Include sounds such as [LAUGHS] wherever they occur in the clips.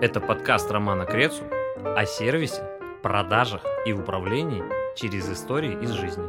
Это подкаст Романа Крецу о сервисе, продажах и управлении через истории из жизни.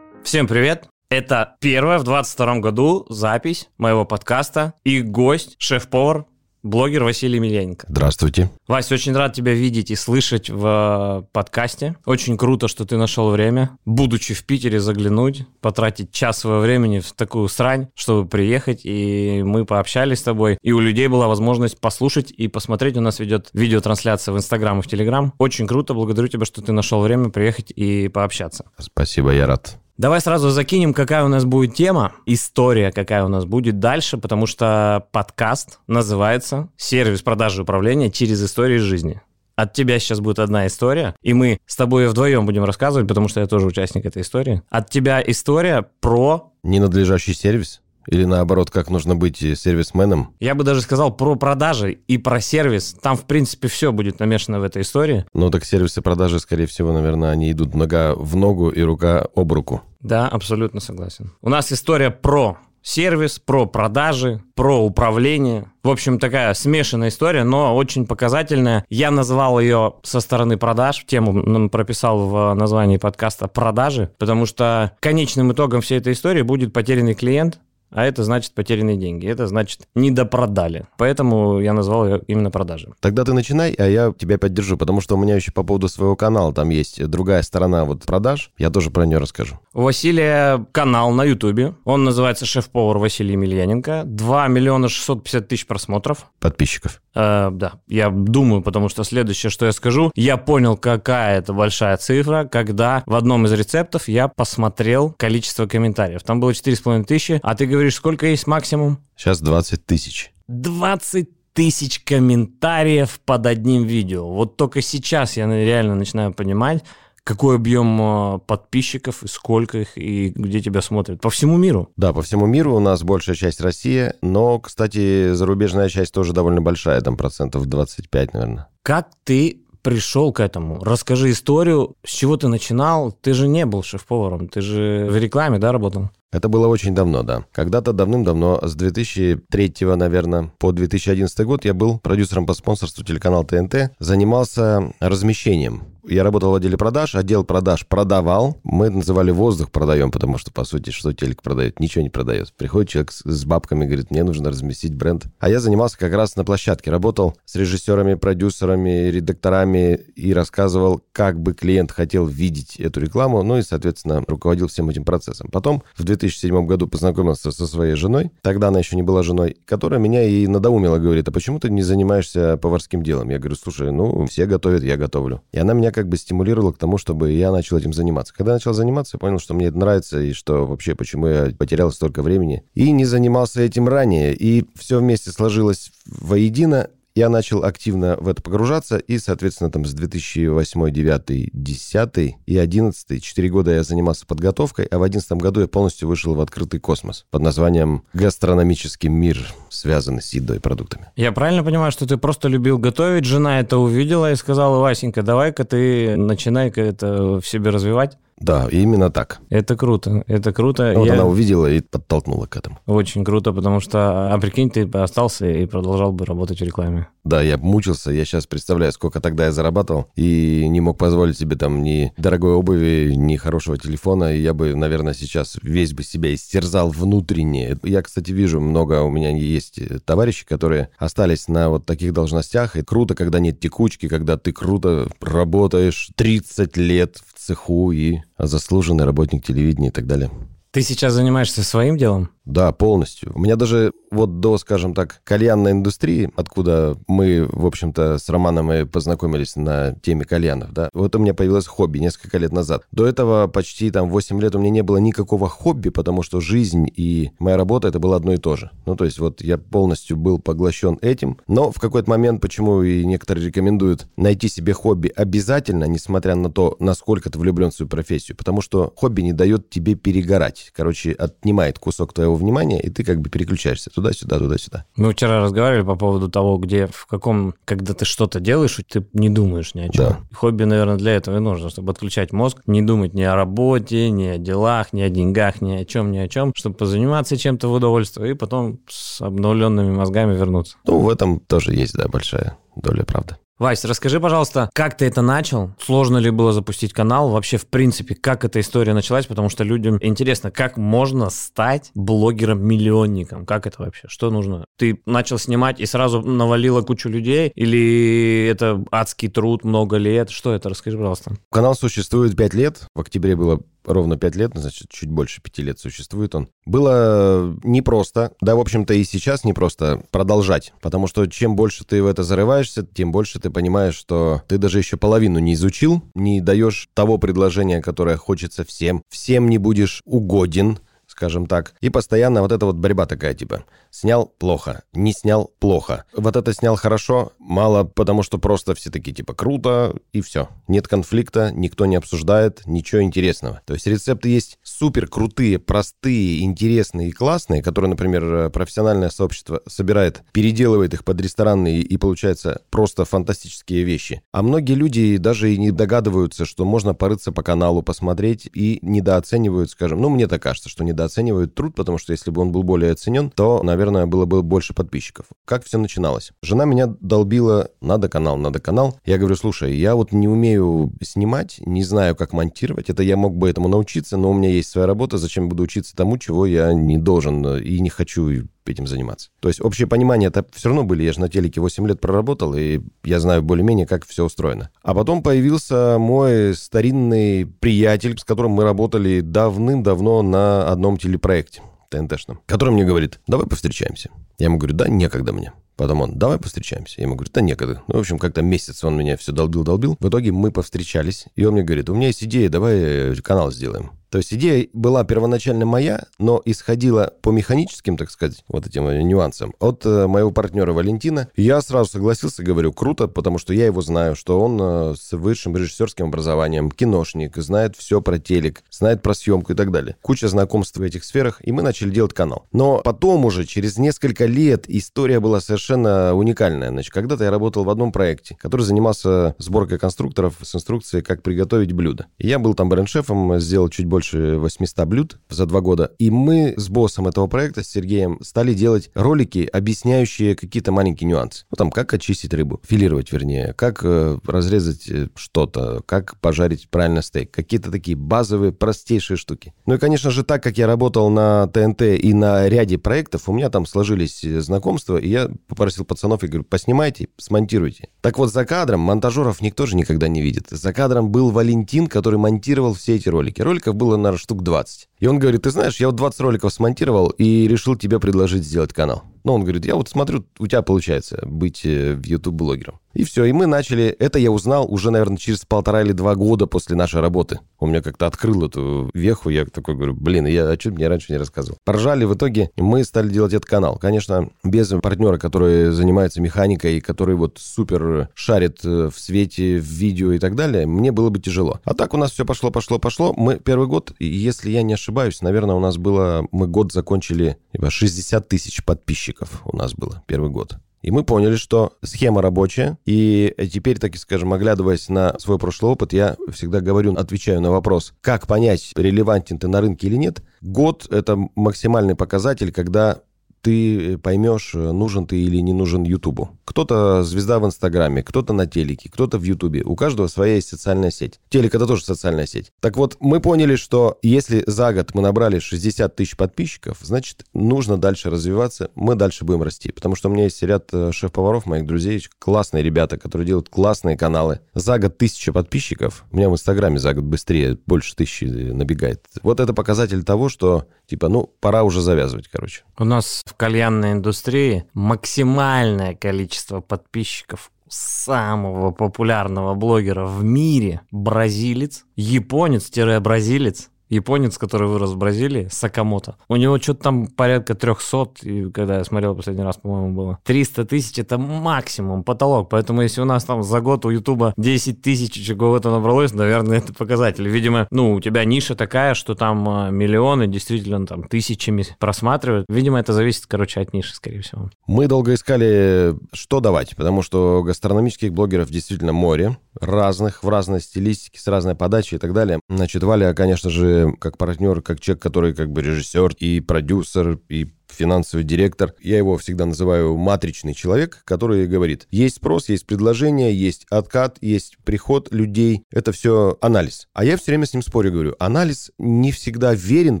Всем привет! Это первая в 22 году запись моего подкаста и гость, шеф-повар блогер Василий Емельяненко. Здравствуйте. Вась, очень рад тебя видеть и слышать в э, подкасте. Очень круто, что ты нашел время, будучи в Питере, заглянуть, потратить час своего времени в такую срань, чтобы приехать, и мы пообщались с тобой, и у людей была возможность послушать и посмотреть. У нас ведет видеотрансляция в Инстаграм и в Телеграм. Очень круто, благодарю тебя, что ты нашел время приехать и пообщаться. Спасибо, я рад. Давай сразу закинем, какая у нас будет тема, история какая у нас будет дальше, потому что подкаст называется «Сервис продажи и управления через истории жизни». От тебя сейчас будет одна история, и мы с тобой вдвоем будем рассказывать, потому что я тоже участник этой истории. От тебя история про... Ненадлежащий сервис? Или наоборот, как нужно быть сервисменом? Я бы даже сказал про продажи и про сервис. Там, в принципе, все будет намешано в этой истории. Ну, так сервисы продажи, скорее всего, наверное, они идут нога в ногу и рука об руку. Да, абсолютно согласен. У нас история про сервис, про продажи, про управление. В общем, такая смешанная история, но очень показательная. Я назвал ее со стороны продаж, тему прописал в названии подкаста «Продажи», потому что конечным итогом всей этой истории будет потерянный клиент, а это значит потерянные деньги. Это значит недопродали. Поэтому я назвал ее именно продажи. Тогда ты начинай, а я тебя поддержу, потому что у меня еще по поводу своего канала там есть другая сторона вот продаж. Я тоже про нее расскажу. У Василия канал на Ютубе. Он называется «Шеф-повар Василий Емельяненко». 2 миллиона 650 тысяч просмотров. Подписчиков. Э, да, я думаю, потому что следующее, что я скажу, я понял, какая это большая цифра, когда в одном из рецептов я посмотрел количество комментариев. Там было 4,5 тысячи, а ты говоришь, сколько есть максимум? Сейчас 20 тысяч. 20 тысяч комментариев под одним видео. Вот только сейчас я реально начинаю понимать, какой объем а, подписчиков и сколько их, и где тебя смотрят? По всему миру? Да, по всему миру у нас большая часть Россия, но, кстати, зарубежная часть тоже довольно большая, там процентов 25, наверное. Как ты пришел к этому? Расскажи историю, с чего ты начинал? Ты же не был шеф-поваром, ты же в рекламе, да, работал? Это было очень давно, да. Когда-то давным-давно, с 2003, наверное, по 2011 год я был продюсером по спонсорству телеканала ТНТ, занимался размещением я работал в отделе продаж, отдел продаж продавал. Мы называли воздух продаем, потому что, по сути, что телек продает? Ничего не продает. Приходит человек с, с бабками, говорит, мне нужно разместить бренд. А я занимался как раз на площадке. Работал с режиссерами, продюсерами, редакторами и рассказывал, как бы клиент хотел видеть эту рекламу, ну и, соответственно, руководил всем этим процессом. Потом в 2007 году познакомился со своей женой, тогда она еще не была женой, которая меня и надоумила, говорит, а почему ты не занимаешься поварским делом? Я говорю, слушай, ну, все готовят, я готовлю. И она меня как бы стимулировало к тому, чтобы я начал этим заниматься. Когда я начал заниматься, я понял, что мне это нравится, и что вообще, почему я потерял столько времени. И не занимался этим ранее. И все вместе сложилось воедино, я начал активно в это погружаться, и, соответственно, там с 2008, 2009, 2010 и 2011, 4 года я занимался подготовкой, а в 2011 году я полностью вышел в открытый космос под названием «Гастрономический мир», связанный с едой и продуктами. Я правильно понимаю, что ты просто любил готовить, жена это увидела и сказала, Васенька, давай-ка ты начинай-ка это в себе развивать? Да, именно так. Это круто, это круто. Вот Я... она увидела и подтолкнула к этому. Очень круто, потому что, а прикинь, ты остался и продолжал бы работать в рекламе. Да, я мучился, я сейчас представляю, сколько тогда я зарабатывал, и не мог позволить себе там ни дорогой обуви, ни хорошего телефона, и я бы, наверное, сейчас весь бы себя истерзал внутренне. Я, кстати, вижу много, у меня есть товарищи, которые остались на вот таких должностях, и круто, когда нет текучки, когда ты круто работаешь 30 лет в цеху и заслуженный работник телевидения и так далее. Ты сейчас занимаешься своим делом? Да, полностью. У меня даже вот до, скажем так, кальянной индустрии, откуда мы, в общем-то, с Романом и познакомились на теме кальянов, да, вот у меня появилось хобби несколько лет назад. До этого почти там 8 лет у меня не было никакого хобби, потому что жизнь и моя работа это было одно и то же. Ну, то есть вот я полностью был поглощен этим, но в какой-то момент, почему и некоторые рекомендуют найти себе хобби обязательно, несмотря на то, насколько ты влюблен в свою профессию, потому что хобби не дает тебе перегорать, короче, отнимает кусок твоего твоего внимания, и ты как бы переключаешься туда-сюда, туда-сюда. Мы вчера разговаривали по поводу того, где, в каком, когда ты что-то делаешь, ты не думаешь ни о чем. Да. Хобби, наверное, для этого и нужно, чтобы отключать мозг, не думать ни о работе, ни о делах, ни о деньгах, ни о чем, ни о чем, чтобы позаниматься чем-то в удовольствие и потом с обновленными мозгами вернуться. Ну, в этом тоже есть, да, большая доля правды. Вась, расскажи, пожалуйста, как ты это начал? Сложно ли было запустить канал? Вообще, в принципе, как эта история началась? Потому что людям интересно, как можно стать блогером-миллионником? Как это вообще? Что нужно? Ты начал снимать и сразу навалила кучу людей? Или это адский труд, много лет? Что это? Расскажи, пожалуйста. Канал существует 5 лет. В октябре было ровно 5 лет, значит, чуть больше 5 лет существует он. Было непросто, да, в общем-то, и сейчас непросто продолжать, потому что чем больше ты в это зарываешься, тем больше ты понимаешь, что ты даже еще половину не изучил, не даешь того предложения, которое хочется всем, всем не будешь угоден, скажем так. И постоянно вот эта вот борьба такая, типа, снял плохо, не снял плохо. Вот это снял хорошо, мало, потому что просто все такие, типа, круто, и все. Нет конфликта, никто не обсуждает, ничего интересного. То есть рецепты есть супер крутые, простые, интересные и классные, которые, например, профессиональное сообщество собирает, переделывает их под ресторанные и получается просто фантастические вещи. А многие люди даже и не догадываются, что можно порыться по каналу, посмотреть и недооценивают, скажем, ну, мне так кажется, что недооценивают оценивают труд, потому что если бы он был более оценен, то, наверное, было бы больше подписчиков. Как все начиналось? Жена меня долбила, надо канал, надо канал. Я говорю, слушай, я вот не умею снимать, не знаю, как монтировать. Это я мог бы этому научиться, но у меня есть своя работа, зачем буду учиться тому, чего я не должен и не хочу этим заниматься. То есть общее понимание это все равно были. Я же на телеке 8 лет проработал, и я знаю более-менее, как все устроено. А потом появился мой старинный приятель, с которым мы работали давным-давно на одном телепроекте. ТНТшном, который мне говорит, давай повстречаемся. Я ему говорю, да, некогда мне. Потом он, давай повстречаемся. Я ему говорю, да некогда. Ну, в общем, как-то месяц он меня все долбил-долбил. В итоге мы повстречались, и он мне говорит, у меня есть идея, давай э, канал сделаем. То есть идея была первоначально моя, но исходила по механическим, так сказать, вот этим нюансам от э, моего партнера Валентина. Я сразу согласился, говорю, круто, потому что я его знаю, что он э, с высшим режиссерским образованием, киношник, знает все про телек, знает про съемку и так далее. Куча знакомств в этих сферах, и мы начали делать канал. Но потом уже, через несколько лет, история была совершенно уникальная. Значит, когда-то я работал в одном проекте, который занимался сборкой конструкторов с инструкцией, как приготовить блюдо. Я был там бренд-шефом, сделал чуть больше больше 800 блюд за два года. И мы с боссом этого проекта, с Сергеем, стали делать ролики, объясняющие какие-то маленькие нюансы. Ну, там, как очистить рыбу, филировать, вернее, как э, разрезать э, что-то, как пожарить правильно стейк. Какие-то такие базовые, простейшие штуки. Ну и, конечно же, так как я работал на ТНТ и на ряде проектов, у меня там сложились э, знакомства, и я попросил пацанов, и говорю, поснимайте, смонтируйте. Так вот, за кадром монтажеров никто же никогда не видит. За кадром был Валентин, который монтировал все эти ролики. Роликов было было, наверное, штук 20. И он говорит, ты знаешь, я вот 20 роликов смонтировал и решил тебе предложить сделать канал. Ну, он говорит, я вот смотрю, у тебя получается быть э, в YouTube-блогером. И все, и мы начали, это я узнал уже, наверное, через полтора или два года после нашей работы. У меня как-то открыл эту веху, я такой говорю, блин, я а что мне раньше не рассказывал? Поржали, в итоге мы стали делать этот канал. Конечно, без партнера, который занимается механикой, который вот супер шарит э, в свете, в видео и так далее, мне было бы тяжело. А так у нас все пошло, пошло, пошло. Мы первый год, если я не ошибаюсь, наверное, у нас было, мы год закончили, 60 тысяч подписчиков у нас было первый год. И мы поняли, что схема рабочая. И теперь, так скажем, оглядываясь на свой прошлый опыт, я всегда говорю, отвечаю на вопрос, как понять, релевантен ты на рынке или нет. Год — это максимальный показатель, когда ты поймешь, нужен ты или не нужен Ютубу. Кто-то звезда в Инстаграме, кто-то на телеке, кто-то в Ютубе. У каждого своя есть социальная сеть. Телек это тоже социальная сеть. Так вот, мы поняли, что если за год мы набрали 60 тысяч подписчиков, значит, нужно дальше развиваться, мы дальше будем расти. Потому что у меня есть ряд э, шеф-поваров, моих друзей, классные ребята, которые делают классные каналы. За год тысяча подписчиков. У меня в Инстаграме за год быстрее, больше тысячи набегает. Вот это показатель того, что, типа, ну, пора уже завязывать, короче. У нас в кальянной индустрии максимальное количество подписчиков самого популярного блогера в мире бразилец, японец-бразилец японец, который вырос в Бразилии, Сакамото. У него что-то там порядка 300, и когда я смотрел последний раз, по-моему, было. 300 тысяч – это максимум, потолок. Поэтому если у нас там за год у Ютуба 10 тысяч чего-то набралось, наверное, это показатель. Видимо, ну, у тебя ниша такая, что там а, миллионы действительно там тысячами просматривают. Видимо, это зависит, короче, от ниши, скорее всего. Мы долго искали, что давать, потому что гастрономических блогеров действительно море, разных, в разной стилистике, с разной подачей и так далее. Значит, Валя, конечно же, как партнер, как человек, который как бы режиссер и продюсер, и финансовый директор. Я его всегда называю матричный человек, который говорит, есть спрос, есть предложение, есть откат, есть приход людей. Это все анализ. А я все время с ним спорю, говорю, анализ не всегда верен,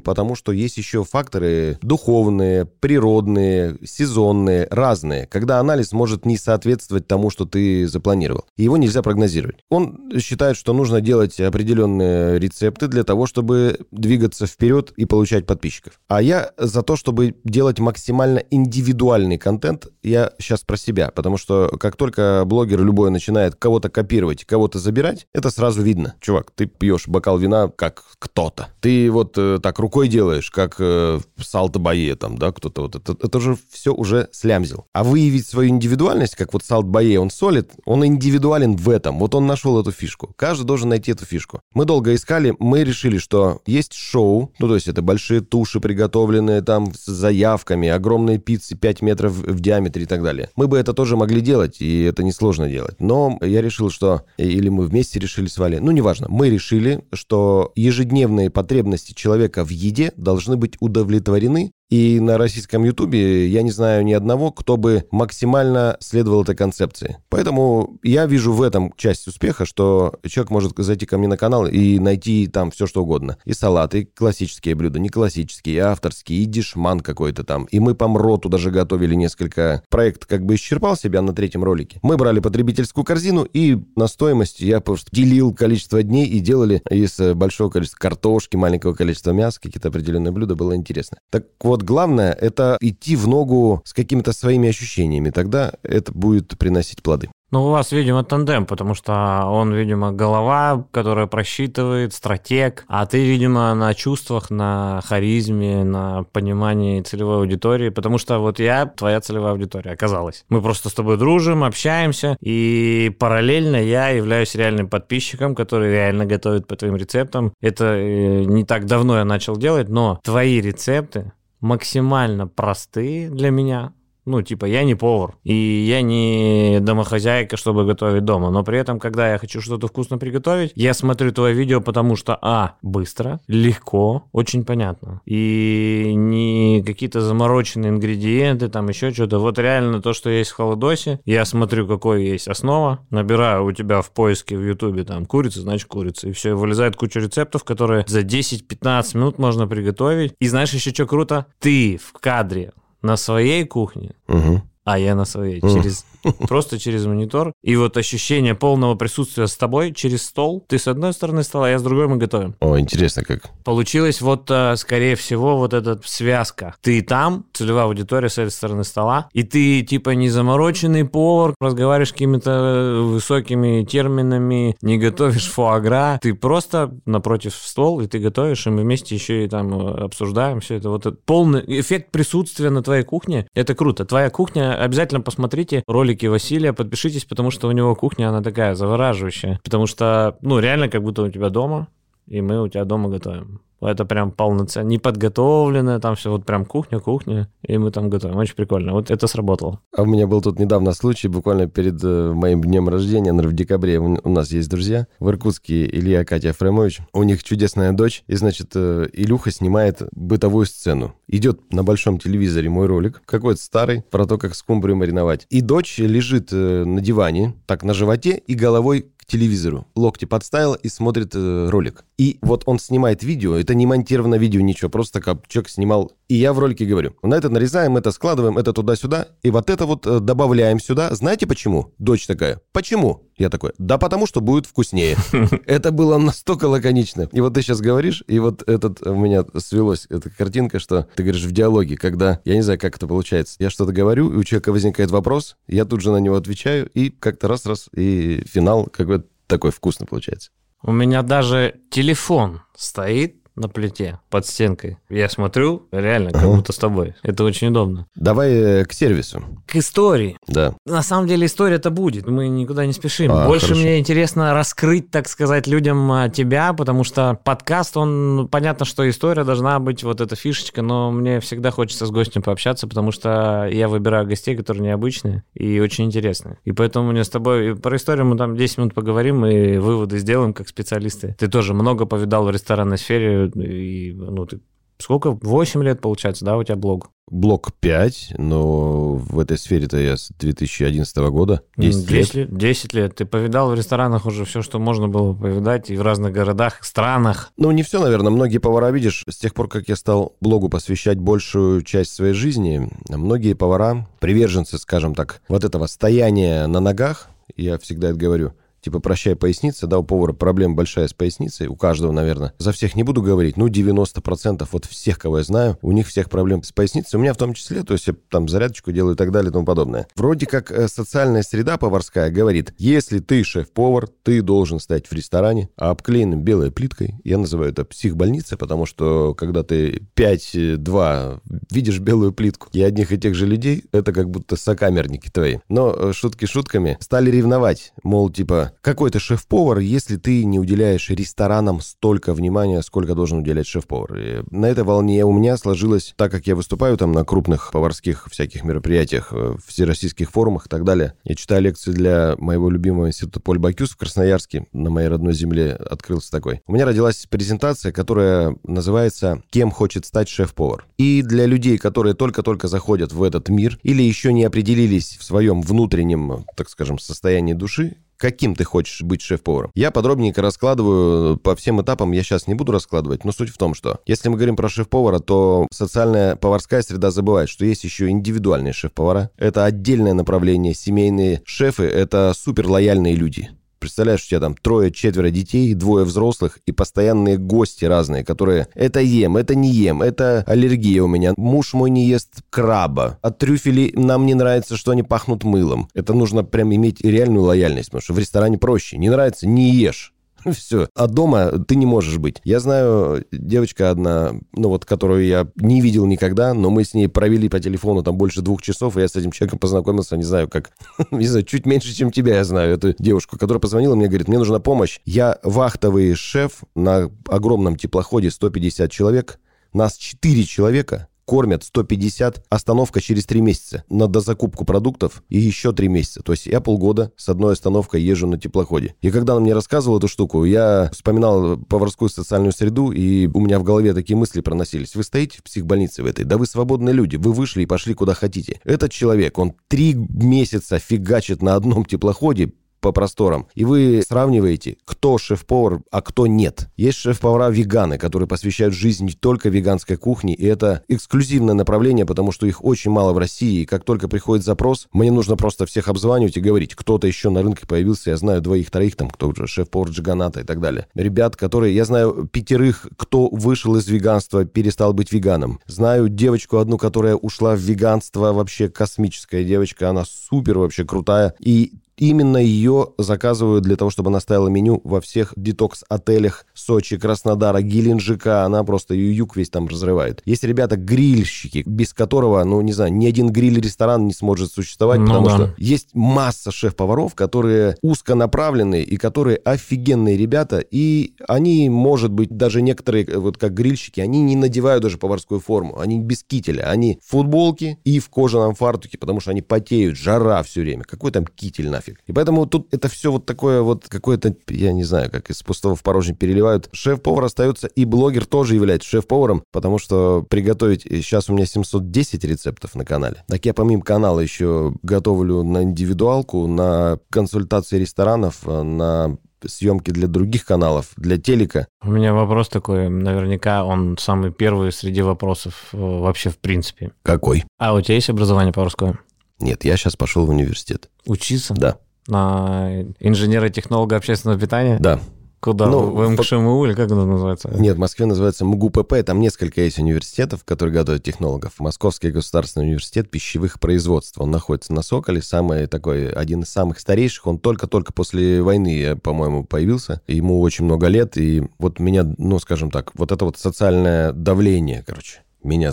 потому что есть еще факторы духовные, природные, сезонные, разные, когда анализ может не соответствовать тому, что ты запланировал. И его нельзя прогнозировать. Он считает, что нужно делать определенные рецепты для того, чтобы двигаться вперед и получать подписчиков. А я за то, чтобы делать делать максимально индивидуальный контент. Я сейчас про себя, потому что как только блогер любой начинает кого-то копировать, кого-то забирать, это сразу видно. Чувак, ты пьешь бокал вина как кто-то. Ты вот э, так рукой делаешь, как э, Салт-Бае там, да, кто-то вот. Это, это же все уже слямзил. А выявить свою индивидуальность, как вот Салт-Бае, он солит, он индивидуален в этом. Вот он нашел эту фишку. Каждый должен найти эту фишку. Мы долго искали, мы решили, что есть шоу, ну, то есть это большие туши приготовленные там с заявкой, доставками, огромные пиццы 5 метров в диаметре и так далее. Мы бы это тоже могли делать, и это несложно делать. Но я решил, что... Или мы вместе решили с Валей. Ну, неважно. Мы решили, что ежедневные потребности человека в еде должны быть удовлетворены и на российском ютубе я не знаю ни одного, кто бы максимально следовал этой концепции. Поэтому я вижу в этом часть успеха, что человек может зайти ко мне на канал и найти там все, что угодно. И салаты, и классические блюда, не классические, и авторские, и дешман какой-то там. И мы по МРОТу даже готовили несколько. Проект как бы исчерпал себя на третьем ролике. Мы брали потребительскую корзину и на стоимость я просто делил количество дней и делали из большого количества картошки, маленького количества мяса, какие-то определенные блюда. Было интересно. Так вот, вот главное — это идти в ногу с какими-то своими ощущениями. Тогда это будет приносить плоды. Ну, у вас, видимо, тандем, потому что он, видимо, голова, которая просчитывает, стратег, а ты, видимо, на чувствах, на харизме, на понимании целевой аудитории, потому что вот я твоя целевая аудитория оказалась. Мы просто с тобой дружим, общаемся, и параллельно я являюсь реальным подписчиком, который реально готовит по твоим рецептам. Это э, не так давно я начал делать, но твои рецепты максимально простые для меня, ну, типа, я не повар, и я не домохозяйка, чтобы готовить дома, но при этом, когда я хочу что-то вкусно приготовить, я смотрю твое видео, потому что, а, быстро, легко, очень понятно, и не какие-то замороченные ингредиенты, там еще что-то, вот реально то, что есть в холодосе, я смотрю, какой есть основа, набираю у тебя в поиске в ютубе там курица, значит курица, и все, вылезает куча рецептов, которые за 10-15 минут можно приготовить, и знаешь еще что круто? Ты в кадре на своей кухне, угу. а я на своей. Через [LAUGHS] просто через монитор. И вот ощущение полного присутствия с тобой через стол. Ты с одной стороны стола, я с другой, мы готовим. О, интересно как. Получилось вот, э, скорее всего, вот эта связка. Ты там, целевая аудитория с этой стороны стола, и ты типа не замороченный повар, разговариваешь какими-то э, высокими терминами, не готовишь фуагра, ты просто напротив стол, и ты готовишь, и мы вместе еще и там э, обсуждаем все это. Вот этот полный эффект присутствия на твоей кухне, это круто. Твоя кухня, обязательно посмотрите ролик ролики Василия, подпишитесь, потому что у него кухня, она такая завораживающая. Потому что, ну, реально, как будто у тебя дома, и мы у тебя дома готовим. Это прям полноценно, неподготовленная, там все вот прям кухня-кухня, и мы там готовим. Очень прикольно. Вот это сработало. А у меня был тут недавно случай, буквально перед э, моим днем рождения, наверное, в декабре. У нас есть друзья в Иркутске, Илья, Катя Фремович. У них чудесная дочь, и, значит, э, Илюха снимает бытовую сцену. Идет на большом телевизоре мой ролик, какой-то старый, про то, как скумбрию мариновать. И дочь лежит э, на диване, так на животе, и головой телевизору. Локти подставил и смотрит ролик. И вот он снимает видео, это не монтировано видео, ничего, просто как человек снимал. И я в ролике говорю, на это нарезаем, это складываем, это туда-сюда, и вот это вот э, добавляем сюда. Знаете почему? Дочь такая, почему? Я такой, да потому что будет вкуснее. [LAUGHS] Это было настолько лаконично. И вот ты сейчас говоришь, и вот этот у меня свелось, эта картинка, что ты говоришь в диалоге, когда, я не знаю, как это получается, я что-то говорю, и у человека возникает вопрос, я тут же на него отвечаю, и как-то раз-раз, и финал какой-то такой вкусный получается. У меня даже телефон стоит на плите под стенкой. Я смотрю, реально, как будто с тобой. Это очень удобно. Давай э, к сервису. К истории. Да. На самом деле история-то будет, мы никуда не спешим. А, Больше хорошо. мне интересно раскрыть, так сказать, людям а, тебя, потому что подкаст, он, ну, понятно, что история должна быть вот эта фишечка, но мне всегда хочется с гостем пообщаться, потому что я выбираю гостей, которые необычные и очень интересные. И поэтому мне с тобой про историю мы там 10 минут поговорим и выводы сделаем как специалисты. Ты тоже много повидал в ресторанной сфере, и, ну, ты Сколько? 8 лет, получается, да, у тебя блог? Блок 5, но в этой сфере-то я с 2011 года. 10 лет. 10 лет. 10 лет. Ты повидал в ресторанах уже все, что можно было повидать, и в разных городах, странах. Ну, не все, наверное. Многие повара, видишь, с тех пор, как я стал блогу посвящать большую часть своей жизни, многие повара, приверженцы, скажем так, вот этого стояния на ногах, я всегда это говорю, типа прощай поясница, да, у повара проблема большая с поясницей, у каждого, наверное. За всех не буду говорить, ну, 90% вот всех, кого я знаю, у них всех проблем с поясницей, у меня в том числе, то есть я там зарядочку делаю и так далее и тому подобное. Вроде как э, социальная среда поварская говорит, если ты шеф-повар, ты должен стоять в ресторане, а обклеенным белой плиткой, я называю это психбольница, потому что когда ты 5-2 видишь белую плитку и одних и тех же людей, это как будто сокамерники твои. Но э, шутки шутками, стали ревновать, мол, типа, какой ты шеф-повар, если ты не уделяешь ресторанам столько внимания, сколько должен уделять шеф-повар. И на этой волне у меня сложилось, так как я выступаю там на крупных поварских всяких мероприятиях, э, всероссийских форумах и так далее. Я читаю лекции для моего любимого института Поль Бакюс в Красноярске, на моей родной земле открылся такой. У меня родилась презентация, которая называется «Кем хочет стать шеф-повар?». И для людей, которые только-только заходят в этот мир или еще не определились в своем внутреннем, так скажем, состоянии души, каким ты хочешь быть шеф-поваром. Я подробненько раскладываю по всем этапам, я сейчас не буду раскладывать, но суть в том, что если мы говорим про шеф-повара, то социальная поварская среда забывает, что есть еще индивидуальные шеф-повара. Это отдельное направление. Семейные шефы — это супер лояльные люди. Представляешь, у тебя там трое-четверо детей, двое взрослых и постоянные гости разные, которые это ем, это не ем, это аллергия у меня. Муж мой не ест краба. От трюфелей нам не нравится, что они пахнут мылом. Это нужно прям иметь реальную лояльность, потому что в ресторане проще. Не нравится, не ешь. [LAUGHS] Все. А дома ты не можешь быть. Я знаю, девочка одна, ну вот, которую я не видел никогда, но мы с ней провели по телефону там больше двух часов, и я с этим человеком познакомился, не знаю, как, [LAUGHS] не знаю, чуть меньше, чем тебя я знаю, эту девушку, которая позвонила мне, говорит, мне нужна помощь. Я вахтовый шеф на огромном теплоходе, 150 человек, нас 4 человека, кормят 150, остановка через 3 месяца на дозакупку продуктов и еще 3 месяца. То есть я полгода с одной остановкой езжу на теплоходе. И когда она мне рассказывала эту штуку, я вспоминал поварскую социальную среду, и у меня в голове такие мысли проносились. Вы стоите в психбольнице в этой, да вы свободные люди, вы вышли и пошли куда хотите. Этот человек, он 3 месяца фигачит на одном теплоходе, по просторам. И вы сравниваете, кто шеф-повар, а кто нет. Есть шеф-повара веганы, которые посвящают жизнь только веганской кухне, и это эксклюзивное направление, потому что их очень мало в России. И как только приходит запрос, мне нужно просто всех обзванивать и говорить, кто-то еще на рынке появился, я знаю двоих-троих, там, кто уже шеф-повар Джиганата и так далее. Ребят, которые, я знаю пятерых, кто вышел из веганства, перестал быть веганом. Знаю девочку одну, которая ушла в веганство, вообще космическая девочка, она супер вообще крутая. И Именно ее заказывают для того, чтобы она ставила меню во всех детокс-отелях Сочи, Краснодара, Геленджика. Она просто ее юг весь там разрывает. Есть ребята-грильщики, без которого, ну, не знаю, ни один гриль-ресторан не сможет существовать, Ну потому да. что есть масса шеф-поваров, которые узконаправленные и которые офигенные ребята, и они, может быть, даже некоторые, э, вот как грильщики, они не надевают даже поварскую форму, они без кителя, они в футболке и в кожаном фартуке, потому что они потеют, жара все время. Какой там китель нафиг? И поэтому тут это все вот такое вот какое-то, я не знаю, как из пустого в порожнее переливают. Шеф-повар остается, и блогер тоже является шеф-поваром, потому что приготовить... Сейчас у меня 710 рецептов на канале. Так я помимо канала еще готовлю на индивидуалку, на консультации ресторанов, э, на съемки для других каналов, для телека. У меня вопрос такой, наверняка он самый первый среди вопросов э, вообще в принципе. Какой? А у тебя есть образование поварское? Нет, я сейчас пошел в университет. Учиться? Да, На инженера-технолога общественного питания? да. Куда? Ну, в МКШМУ или как это называется? Нет, в Москве называется МГУПП, там несколько есть университетов, которые готовят технологов. Московский государственный университет пищевых производств, он находится на Соколе, самый такой, один из самых старейших, он только-только после войны, по-моему, появился, ему очень много лет, и вот меня, ну, скажем так, вот это вот социальное давление, короче, меня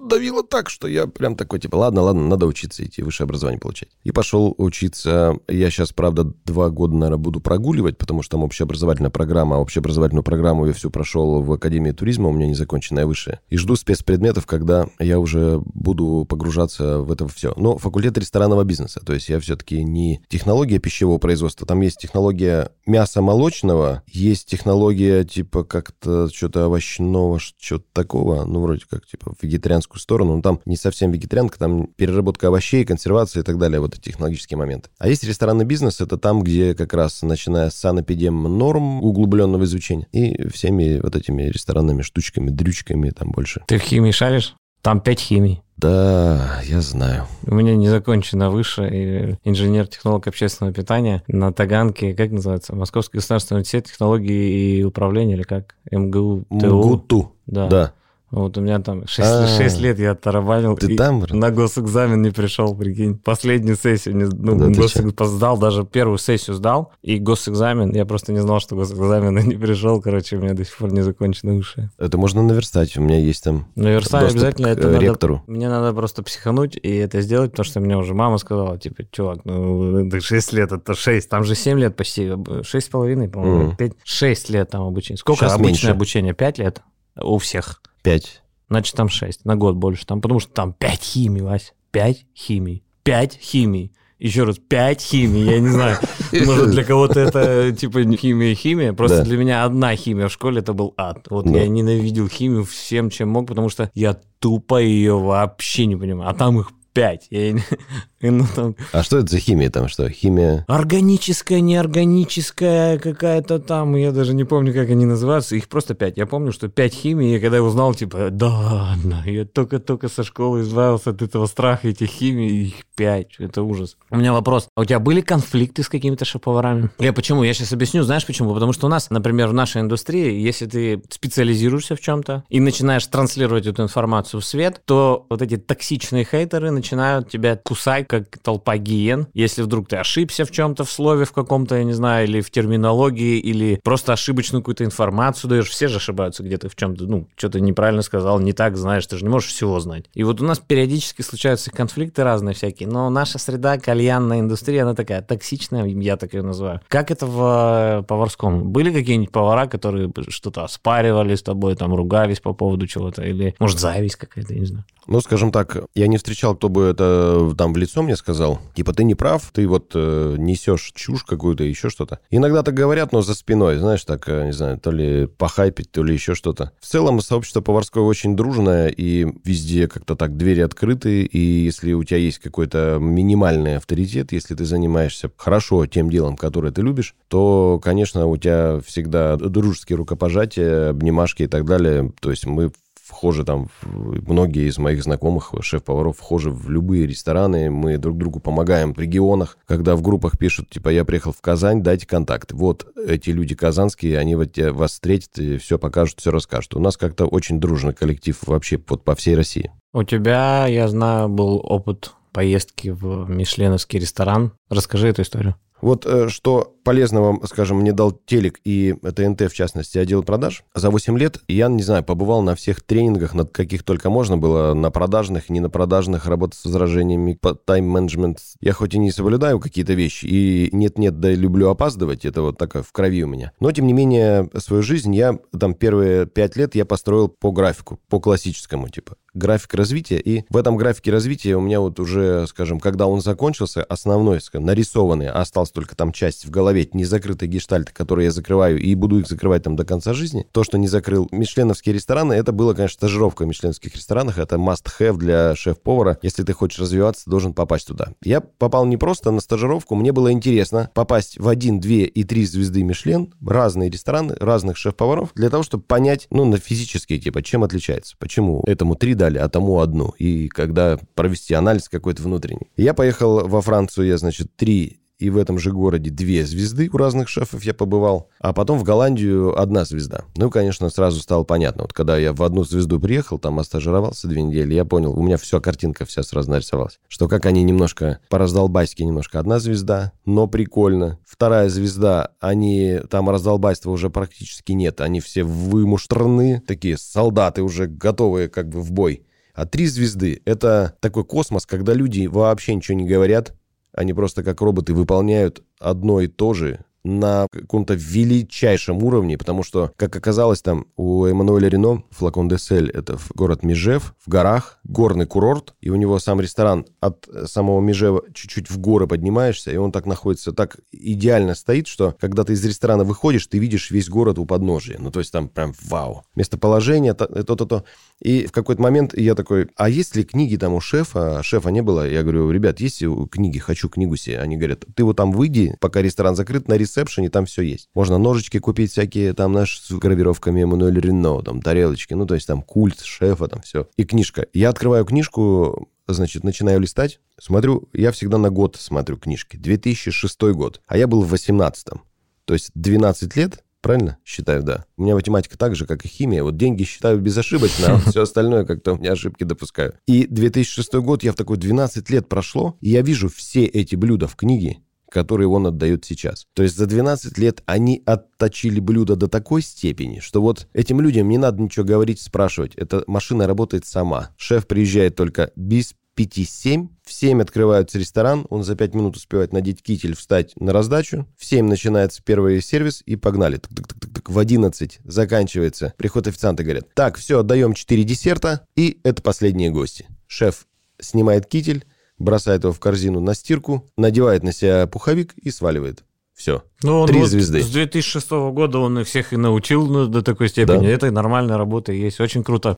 давило так, что я прям такой, типа, ладно, ладно, надо учиться идти, высшее образование получать. И пошел учиться. Я сейчас, правда, два года, наверное, буду прогуливать, потому что там общеобразовательная программа. А общеобразовательную программу я всю прошел в Академии туризма, у меня незаконченная высшая. И жду спецпредметов, когда я уже буду погружаться в это все. Но факультет ресторанного бизнеса. То есть я все-таки не технология пищевого производства. Там есть технология мяса молочного, есть технология типа как-то что-то овощного, что-то такого. Ну, вроде как, типа, вегетарианскую сторону, но там не совсем вегетарианка, там переработка овощей, консервация и так далее, вот эти технологические моменты. А есть ресторанный бизнес, это там, где как раз начиная с санэпидем норм углубленного изучения и всеми вот этими ресторанными штучками, дрючками там больше. Ты в химии шаришь? Там пять химий. Да, я знаю. У меня не закончено выше инженер-технолог общественного питания на Таганке, как называется, Московский государственный университет технологии и управления, или как? МГУ ТУ. МГУТУ. Да. Да. Вот у меня там 6, А. лет я оттарабанил. Ты там, брат? На госэкзамен не пришел, прикинь. Последнюю сессию, не, ну, Да ты госэкз- сдал, даже первую сессию сдал. И госэкзамен, я просто не знал, что госэкзамен и [LAUGHS] не пришел. Короче, у меня до сих пор не закончено высшее. Это можно наверстать, у меня есть там Наверстать доступ обязательно это э, надо... ректору. Мне надо просто психануть и это сделать, потому что мне уже мама сказала, типа, чувак, ну, ты 6 лет, это 6, там же 7 лет почти, 6 с половиной, по-моему, Мгм. 5, 6 лет там обучение. Сколько Щас обычное меньше. обучение? 5 лет? У всех. Пять. Значит, там 6, на год больше. Там, потому что там 5 химий, Вась. 5 химий. 5 химий. Еще раз, 5 химий, я не знаю. [LAUGHS] Может, для кого-то это типа химия-химия. Просто Да. для меня одна химия в школе это был ад. Вот Да. я ненавидел химию всем, чем мог, потому что я тупо ее вообще не понимаю. А там их 5. Я и, ну, там А что это за химия там? Что? Химия... Органическая, неорганическая, какая-то там, я даже не помню, как они называются, их просто пять. Я помню, что пять химий, и когда я узнал, типа, да ладно, я только-только со школы избавился от этого страха этих химий, их пять, это ужас. У меня вопрос, а у тебя были конфликты с какими-то шеф-поварами? Я почему? Я сейчас объясню, знаешь почему? Потому что у нас, например, в нашей индустрии, если ты специализируешься в чем-то и начинаешь транслировать эту информацию в свет, то вот эти токсичные хейтеры начинают тебя кусать, как толпа гиен. Если вдруг ты ошибся в чем-то, в слове в каком-то, я не знаю, или в терминологии, или просто ошибочную какую-то информацию даешь. Все же ошибаются где-то в чем-то, ну, что-то неправильно сказал, не так знаешь, ты же не можешь всего знать. И вот у нас периодически случаются конфликты разные всякие, но наша среда, кальянная индустрия, она такая токсичная, я так ее называю. Как это в э, поварском? Были какие-нибудь повара, которые что-то оспаривали с тобой, там, ругались по поводу чего-то, или, может, зависть какая-то, я не знаю. Ну, скажем так, я не встречал, кто бы это там в лицо мне сказал. Типа, ты не прав, ты вот э, несешь чушь какую-то, еще что-то. Иногда так говорят, но за спиной, знаешь, так, э, не знаю, то ли похайпить, то ли еще что-то. В целом, сообщество поварское очень дружное, и везде как-то так двери открыты, и если у тебя есть какой-то минимальный авторитет, если ты занимаешься хорошо тем делом, которое ты любишь, то, конечно, у тебя всегда дружеские рукопожатия, обнимашки и так далее. То есть мы вхожи там, в- многие из моих знакомых шеф-поваров вхожи в любые рестораны, мы друг другу помогаем в регионах, когда в группах пишут, типа, я приехал в Казань, дайте контакт. Вот эти люди казанские, они вот тебя, вас встретят и все покажут, все расскажут. У нас как-то очень дружный коллектив вообще вот по всей России. У тебя, я знаю, был опыт поездки в мишленовский ресторан. Расскажи эту историю. Вот э, что полезного, скажем, мне дал телек и ТНТ, в частности, отдел продаж. За 8 лет я, не знаю, побывал на всех тренингах, на каких только можно было, на продажных, не на продажных, работа с возражениями, по- тайм-менеджмент. Я хоть и не соблюдаю какие-то вещи, и нет-нет, да люблю опаздывать, это вот такое в крови у меня. Но, тем не менее, свою жизнь я, там, первые 5 лет я построил по графику, по классическому, типа график развития, и в этом графике развития у меня вот уже, скажем, когда он закончился, основной, скажем, нарисованный, а осталась только там часть в голове, незакрытые гештальты, которые я закрываю, и буду их закрывать там до конца жизни. То, что не закрыл мишленовские рестораны, это было, конечно, стажировка в мишленовских ресторанах, это must-have для шеф-повара. Если ты хочешь развиваться, должен попасть туда. Я попал не просто на стажировку, мне было интересно попасть в один, две и три звезды Мишлен, разные рестораны, разных шеф-поваров, для того, чтобы понять, ну, на физические, типа, чем отличается, почему этому три дали, а тому одну, и когда провести анализ какой-то внутренний. Я поехал во Францию, я, значит, три и в этом же городе две звезды у разных шефов я побывал, а потом в Голландию одна звезда. Ну, конечно, сразу стало понятно. Вот когда я в одну звезду приехал, там остажировался две недели, я понял, у меня все, картинка вся сразу нарисовалась. Что как они немножко по-раздолбайски немножко одна звезда, но прикольно. Вторая звезда, они, там раздолбайства уже практически нет, они все вымуштраны, такие солдаты уже готовые как бы в бой. А три звезды — это такой космос, когда люди вообще ничего не говорят, они просто как роботы выполняют одно и то же на каком-то величайшем уровне, потому что, как оказалось, там у Эммануэля Рено, Флакон де Сель, это город Межев, в горах, горный курорт, и у него сам ресторан от самого Межева чуть-чуть в горы поднимаешься, и он так находится, так идеально стоит, что когда ты из ресторана выходишь, ты видишь весь город у подножия. Ну, то есть там прям вау. Местоположение, то-то-то. И в какой-то момент я такой, а есть ли книги там у шефа? Шефа не было. Я говорю, ребят, есть книги? Хочу книгу себе. Они говорят, ты вот там выйди, пока ресторан закрыт, на ресепшене там все есть. Можно ножички купить всякие, там, наш с гравировками Эммануэль Рено, там, тарелочки, ну, то есть там культ шефа, там все. И книжка. Я открываю книжку, значит, начинаю листать, смотрю, я всегда на год смотрю книжки. 2006 год, а я был в 18 То есть 12 лет Правильно? Считаю, да. У меня математика так же, как и химия. Вот деньги считаю безошибочно, а все остальное как-то у меня ошибки допускаю. И 2006 год, я в такой 12 лет прошло, и я вижу все эти блюда в книге, которые он отдает сейчас. То есть за 12 лет они отточили блюдо до такой степени, что вот этим людям не надо ничего говорить, спрашивать. Эта машина работает сама. Шеф приезжает только без 5-7. В 7 открывается ресторан, он за 5 минут успевает надеть китель, встать на раздачу. В 7 начинается первый сервис и погнали. В 11 заканчивается. Приход официанты говорят, так, все, отдаем 4 десерта, и это последние гости. Шеф снимает китель, бросает его в корзину на стирку, надевает на себя пуховик и сваливает. Все. Ну, Три вот звезды. С 2006 года он их всех и научил ну, до такой степени. Да. Это нормальная работа есть. Очень круто.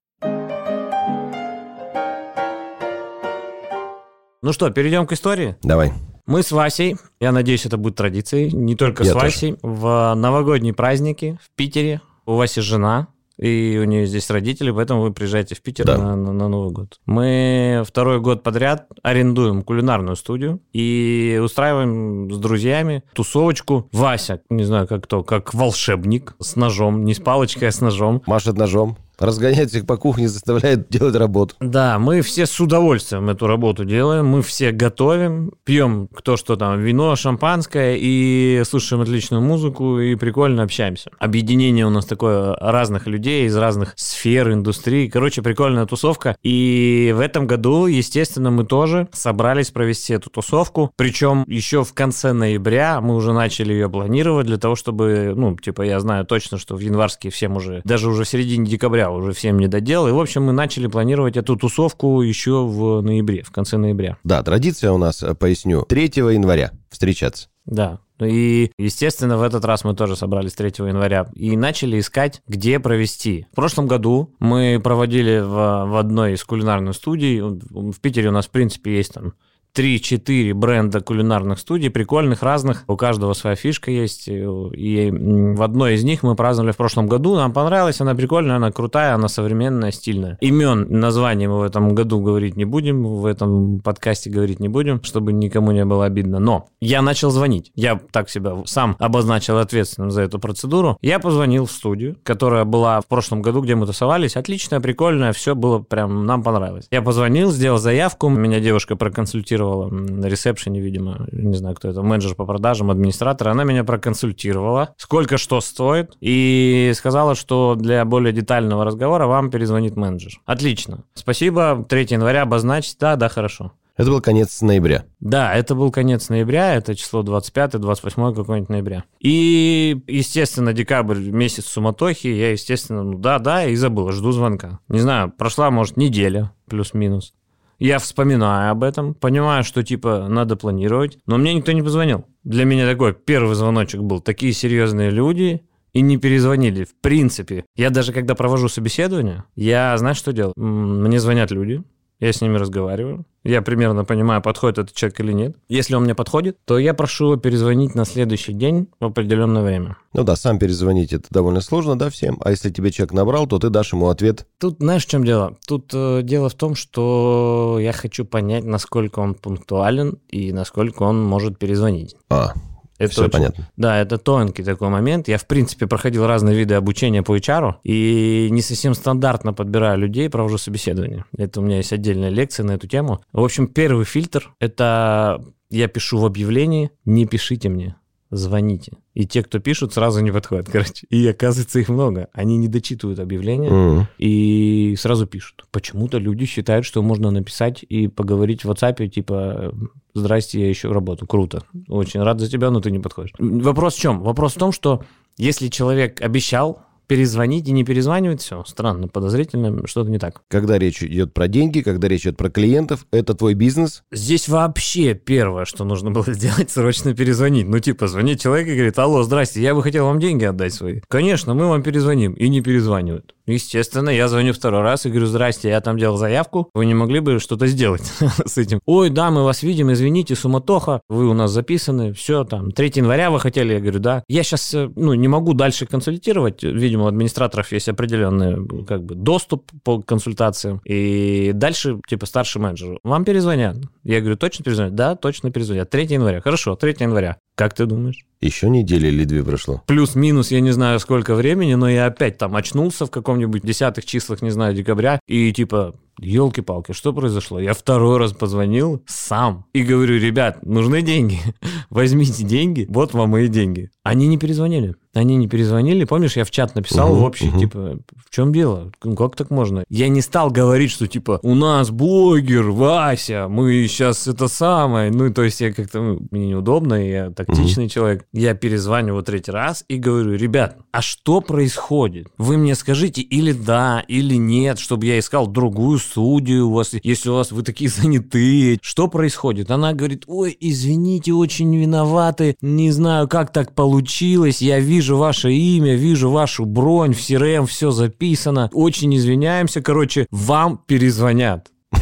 Ну что, перейдем к истории. Давай. Мы с Васей, я надеюсь, это будет традицией, не только Я с Васей, в новогодние праздники в Питере. У Васи жена, и у нее здесь родители, поэтому вы приезжаете в Питер Да. на, на- на Новый год. Мы второй год подряд арендуем кулинарную студию и устраиваем с друзьями тусовочку. Вася, не знаю как кто, как волшебник с ножом, не с палочкой, а с ножом. Машет ножом, разгоняет всех по кухне, заставляет делать работу. Да, мы все с удовольствием эту работу делаем, мы все готовим, пьем кто что там, вино, шампанское и слушаем отличную музыку и прикольно общаемся. Объединение у нас такое разных людей из разных сфер, индустрий. Короче, прикольная тусовка. И в этом году, естественно, мы тоже собрались провести эту тусовку. Причем еще в конце ноября мы уже начали ее планировать для того, чтобы, ну, типа, я знаю точно, что в январские всем уже, даже уже в середине декабря уже всем не додел. И, в общем, мы начали планировать эту тусовку еще в ноябре, в конце ноября. Да, традиция у нас, э, поясню, 3 января встречаться. Да. И, естественно, в этот раз мы тоже собрались 3 января и начали искать, где провести. В прошлом году мы проводили в, в одной из кулинарных студий. В Питере у нас, в принципе, есть там 3-4 бренда кулинарных студий, прикольных, разных. У каждого своя фишка есть. И в одной из них мы праздновали в прошлом году. Нам понравилась, она прикольная, она крутая, она современная, стильная. Имен, названий мы в этом году говорить не будем, в этом подкасте говорить не будем, чтобы никому не было обидно. Но я начал звонить. Я так себя сам обозначил ответственным за эту процедуру. Я позвонил в студию, которая была в прошлом году, где мы тусовались. Отличная, прикольная, все было прям, нам понравилось. Я позвонил, сделал заявку, меня девушка проконсультировала м, на ресепшене, видимо, не знаю, кто это, менеджер по продажам, администратор. Она меня проконсультировала, сколько что стоит, и сказала, что для более детального разговора вам перезвонит менеджер. Отлично. Спасибо. 3 января обозначить. Да, да, хорошо. Это был конец ноября. Да, это был конец ноября, это число 25-28 какой-нибудь ноября. И, естественно, декабрь, месяц суматохи, я, естественно, ну да-да, и забыл, жду звонка. Не знаю, прошла, может, неделя, плюс-минус. Я вспоминаю об этом, понимаю, что, типа, надо планировать, но мне никто не позвонил. Для меня такой первый звоночек был. Такие серьезные люди, и не перезвонили. В принципе, я даже когда провожу собеседование, я, знаешь, что делаю? Мне звонят люди, я с ними разговариваю. Я примерно понимаю, подходит этот человек или нет. Если он мне подходит, то я прошу его перезвонить на следующий день в определенное время. Ну да, сам перезвонить это довольно сложно, да, всем. А если тебе человек набрал, то ты дашь ему ответ. Тут знаешь, в чем дело? Тут э, дело в том, что я хочу понять, насколько он пунктуален и насколько он может перезвонить. А, Это все очень- понятно. Да, это тонкий такой момент. Я, в принципе, проходил разные виды обучения по HR и не совсем стандартно подбираю людей, провожу собеседование. Это у меня есть отдельная лекция на эту тему. В общем, первый фильтр – это я пишу в объявлении «Не пишите мне, звоните». И те, кто пишут, сразу не подходят, [LAUGHS] короче. И оказывается, их много. Они не дочитывают объявление М. и сразу пишут. Почему-то люди считают, что можно написать и поговорить в WhatsApp, типа, здрасте, я ищу работу. Круто. Очень рад за тебя, но ты не подходишь. Вопрос в чем? Вопрос в том, что если человек обещал перезвонить и не перезванивает, все, странно, подозрительно, что-то не так. Когда речь идет про деньги, когда речь идет про клиентов, это твой бизнес. Здесь вообще первое, что нужно было [LAUGHS] сделать, срочно перезвонить. Ну, типа, звонит человек и говорит, алло, здрасте, я бы хотел вам деньги отдать свои. Конечно, мы вам перезвоним. И не перезванивают. Естественно, я звоню второй раз и говорю, здрасте, я там делал заявку, вы не могли бы что-то сделать [LAUGHS] с этим? Ой, да, мы вас видим, извините, суматоха, вы у нас записаны, все, там, 3 января вы хотели, я говорю, да. Я сейчас, ну, не могу дальше консультировать, видимо, у администраторов есть определенный, как бы, доступ по консультациям, и дальше, типа, старший менеджер, вам перезвонят. Я говорю, точно перезвонят? Да, точно перезвонят. 3 января. Хорошо, 3 января. Как ты думаешь? Еще неделя или две прошло. Плюс-минус, я не знаю сколько времени, но я опять там очнулся в каком-нибудь десятых числах, не знаю, декабря, и типа, елки-палки, что произошло? Я второй раз позвонил сам и говорю, ребят, нужны деньги, [LAUGHS] возьмите деньги, вот вам мои деньги. Они не перезвонили. Они не перезвонили. Помнишь, я в чат написал Мгм, в общий, мгм. типа, в чем дело? Как так можно? Я не стал говорить, что, типа, у нас блогер Вася, мы сейчас это самое. Ну, то есть я как-то, ну, мне неудобно, я тактичный человек. Я перезваниваю третий раз и говорю, ребят, а что происходит? Вы мне скажите или да, или нет, чтобы я искал другую студию у вас, если у вас вы такие [LAUGHS] занятые. Что происходит? Она говорит, ой, извините, очень виноваты, не знаю, как так получилось, я вижу ваше имя, вижу вашу бронь, в CRM все записано, очень извиняемся, короче, вам перезвонят. [LAUGHS]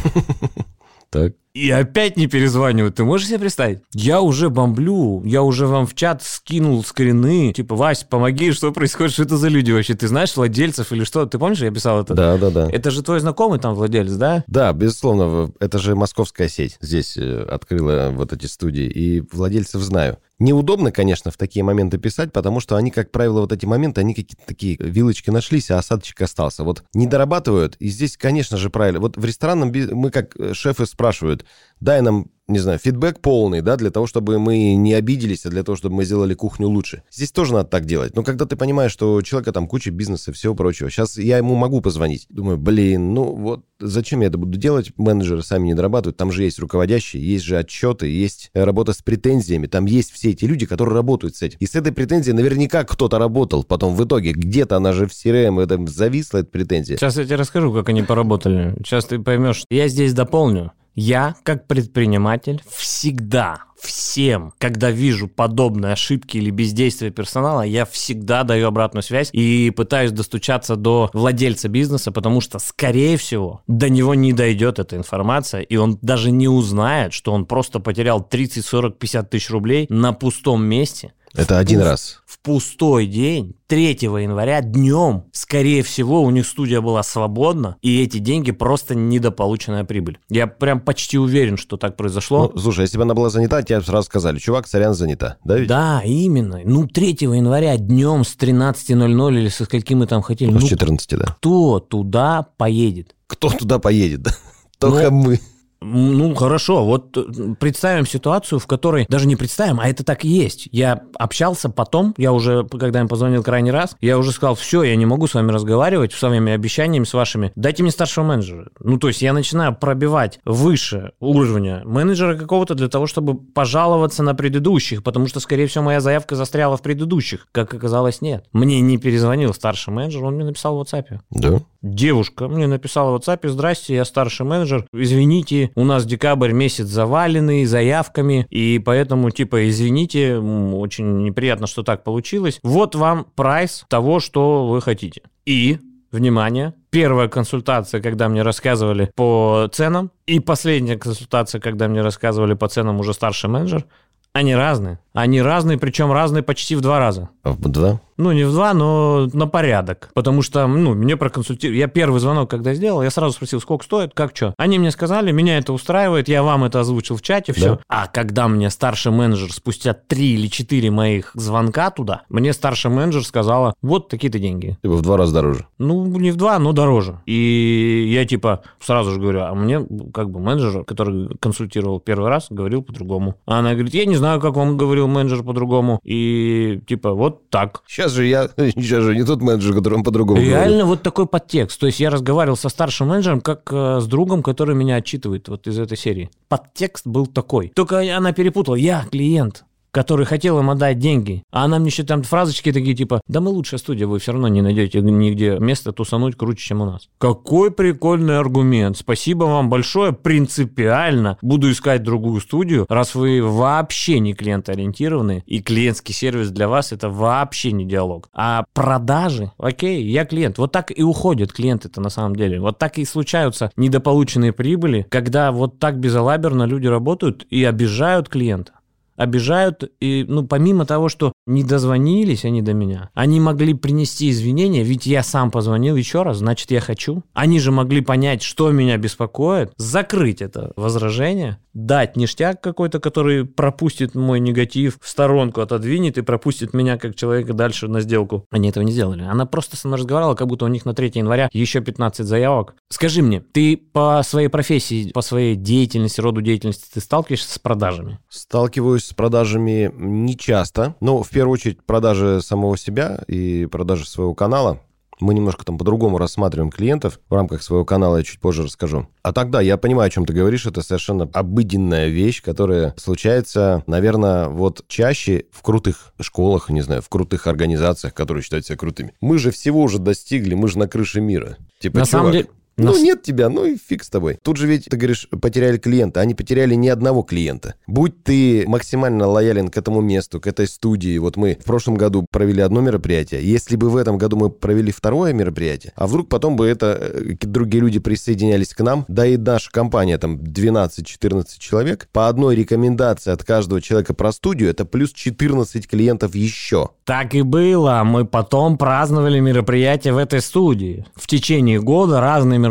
Так. И опять не перезванивают. Ты можешь себе представить? Я уже бомблю, я уже вам в чат скинул скрины. Типа, Вась, помоги, что происходит, что это за люди вообще? Ты знаешь владельцев или что? Ты помнишь, я писал это? Да, да, да. Это же твой знакомый там владелец, да? Да, безусловно, это же московская сеть здесь э, открыла вот эти студии, и владельцев знаю. Неудобно, конечно, в такие моменты писать, потому что они, как правило, вот эти моменты, они какие-то такие, вилочки нашлись, а осадочек остался. Вот не дорабатывают, и здесь, конечно же, правильно. Вот в ресторанном мы как э, шефы спрашивают, дай нам, не знаю, фидбэк полный, да, для того, чтобы мы не обиделись, а для того, чтобы мы сделали кухню лучше. Здесь тоже надо так делать. Но когда ты понимаешь, что у человека там куча бизнеса и всего прочего, сейчас я ему могу позвонить. Думаю, блин, ну вот зачем я это буду делать? Менеджеры сами не дорабатывают, там же есть руководящие, есть же отчеты, есть э, работа с претензиями, там есть все эти люди, которые работают с этим. И с этой претензией наверняка кто-то работал потом в итоге. Где-то она же в CRM, это зависла эта претензия. Сейчас я тебе расскажу, как они поработали. Сейчас ты поймешь. Я здесь дополню. Я, как предприниматель, всегда всем, когда вижу подобные ошибки или бездействие персонала, я всегда даю обратную связь и пытаюсь достучаться до владельца бизнеса, потому что, скорее всего, до него не дойдет эта информация, и он даже не узнает, что он просто потерял 30, 40, 50 тысяч рублей на пустом месте. Это один раз. В пустой день, 3 января, днем, скорее всего, у них студия была свободна, и эти деньги просто недополученная прибыль. Я прям почти уверен, что так произошло. Ну, слушай, если бы она была занята, тебе сразу сказали, чувак, сорян, занята. Да ведь? да, именно. Ну, 3 января днем с 13.00 или со скольким мы там хотели. Ну, Ну, с 14, да. кто туда поедет? Кто туда поедет, да? Только Ну, мы. Ну, хорошо, вот э, представим ситуацию, в которой, даже не представим, а это так и есть. Я общался потом, я уже, когда им позвонил крайний раз, я уже сказал, все, я не могу с вами разговаривать, с вами обещаниями, с вашими. Дайте мне старшего менеджера. Ну, то есть я начинаю пробивать выше уровня менеджера какого-то для того, чтобы пожаловаться на предыдущих, потому что, скорее всего, моя заявка застряла в предыдущих. Как оказалось, нет. Мне не перезвонил старший менеджер, он мне написал в WhatsApp. Да. Девушка мне написала в WhatsApp, здрасте, я старший менеджер, извините, у нас декабрь месяц заваленный заявками, и поэтому, типа, извините, очень неприятно, что так получилось. Вот вам прайс того, что вы хотите. И внимание, первая консультация, когда мне рассказывали по ценам, и последняя консультация, когда мне рассказывали по ценам уже старший менеджер, они разные. Они разные, причем разные почти в два раза. А в два? Ну, не в два, но на порядок. Потому что, ну, мне проконсультировали. Я первый звонок, когда сделал, я сразу спросил, сколько стоит, как что. Они мне сказали, меня это устраивает, я вам это озвучил в чате, все. Да. А когда мне старший менеджер спустя три или четыре моих звонка туда, мне старший менеджер сказала, вот такие-то деньги. Типа в два раза дороже? Ну, не в два, но дороже. И я типа сразу же говорю, а мне как бы менеджер, который консультировал первый раз, говорил по-другому. А она говорит, я не знаю, как вам говорил менеджер по-другому. И типа вот так. Сейчас же я, [LAUGHS] сейчас же не тот менеджер, которому по-другому Реально говорю. вот такой подтекст. То есть я разговаривал со старшим менеджером, как э, с другом, который меня отчитывает вот из этой серии. Подтекст был такой. Только она перепутала. Я клиент который хотел им отдать деньги. А она мне еще там фразочки такие типа, да мы лучшая студия, вы все равно не найдете нигде место тусануть круче, чем у нас. Какой прикольный аргумент. Спасибо вам большое. Принципиально буду искать другую студию, раз вы вообще не клиентоориентированы, и клиентский сервис для вас это вообще не диалог. А продажи, окей, я клиент. Вот так и уходят клиенты-то на самом деле. Вот так и случаются недополученные прибыли, когда вот так безалаберно люди работают и обижают клиента обижают. И, ну, помимо того, что не дозвонились они до меня, они могли принести извинения, ведь я сам позвонил еще раз, значит, я хочу. Они же могли понять, что меня беспокоит, закрыть это возражение, дать ништяк какой-то, который пропустит мой негатив в сторонку, отодвинет и пропустит меня как человека дальше на сделку. Они этого не сделали. Она просто со мной разговаривала, как будто у них на 3 января еще 15 заявок. Скажи мне, ты по своей профессии, по своей деятельности, роду деятельности, ты сталкиваешься с продажами? Сталкиваюсь с продажами не часто. Но в первую очередь продажи самого себя и продажи своего канала. Мы немножко там по-другому рассматриваем клиентов в рамках своего канала, я чуть позже расскажу. А тогда я понимаю, о чем ты говоришь, это совершенно обыденная вещь, которая случается, наверное, вот чаще в крутых школах, не знаю, в крутых организациях, которые считают себя крутыми. Мы же всего уже достигли, мы же на крыше мира. Типа, на чувак, самом деле, ну, Но... нет тебя, ну и фиг с тобой. Тут же ведь, ты говоришь, потеряли клиента. Они потеряли ни одного клиента. Будь ты максимально лоялен к этому месту, к этой студии. Вот мы в прошлом году провели одно мероприятие. Если бы в этом году мы провели второе мероприятие, а вдруг потом бы это э, другие люди присоединялись к нам, да и наша компания, там 12-14 человек, по одной рекомендации от каждого человека про студию, это плюс 14 клиентов еще. Так и было. Мы потом праздновали мероприятие в этой студии. В течение года разные мероприятия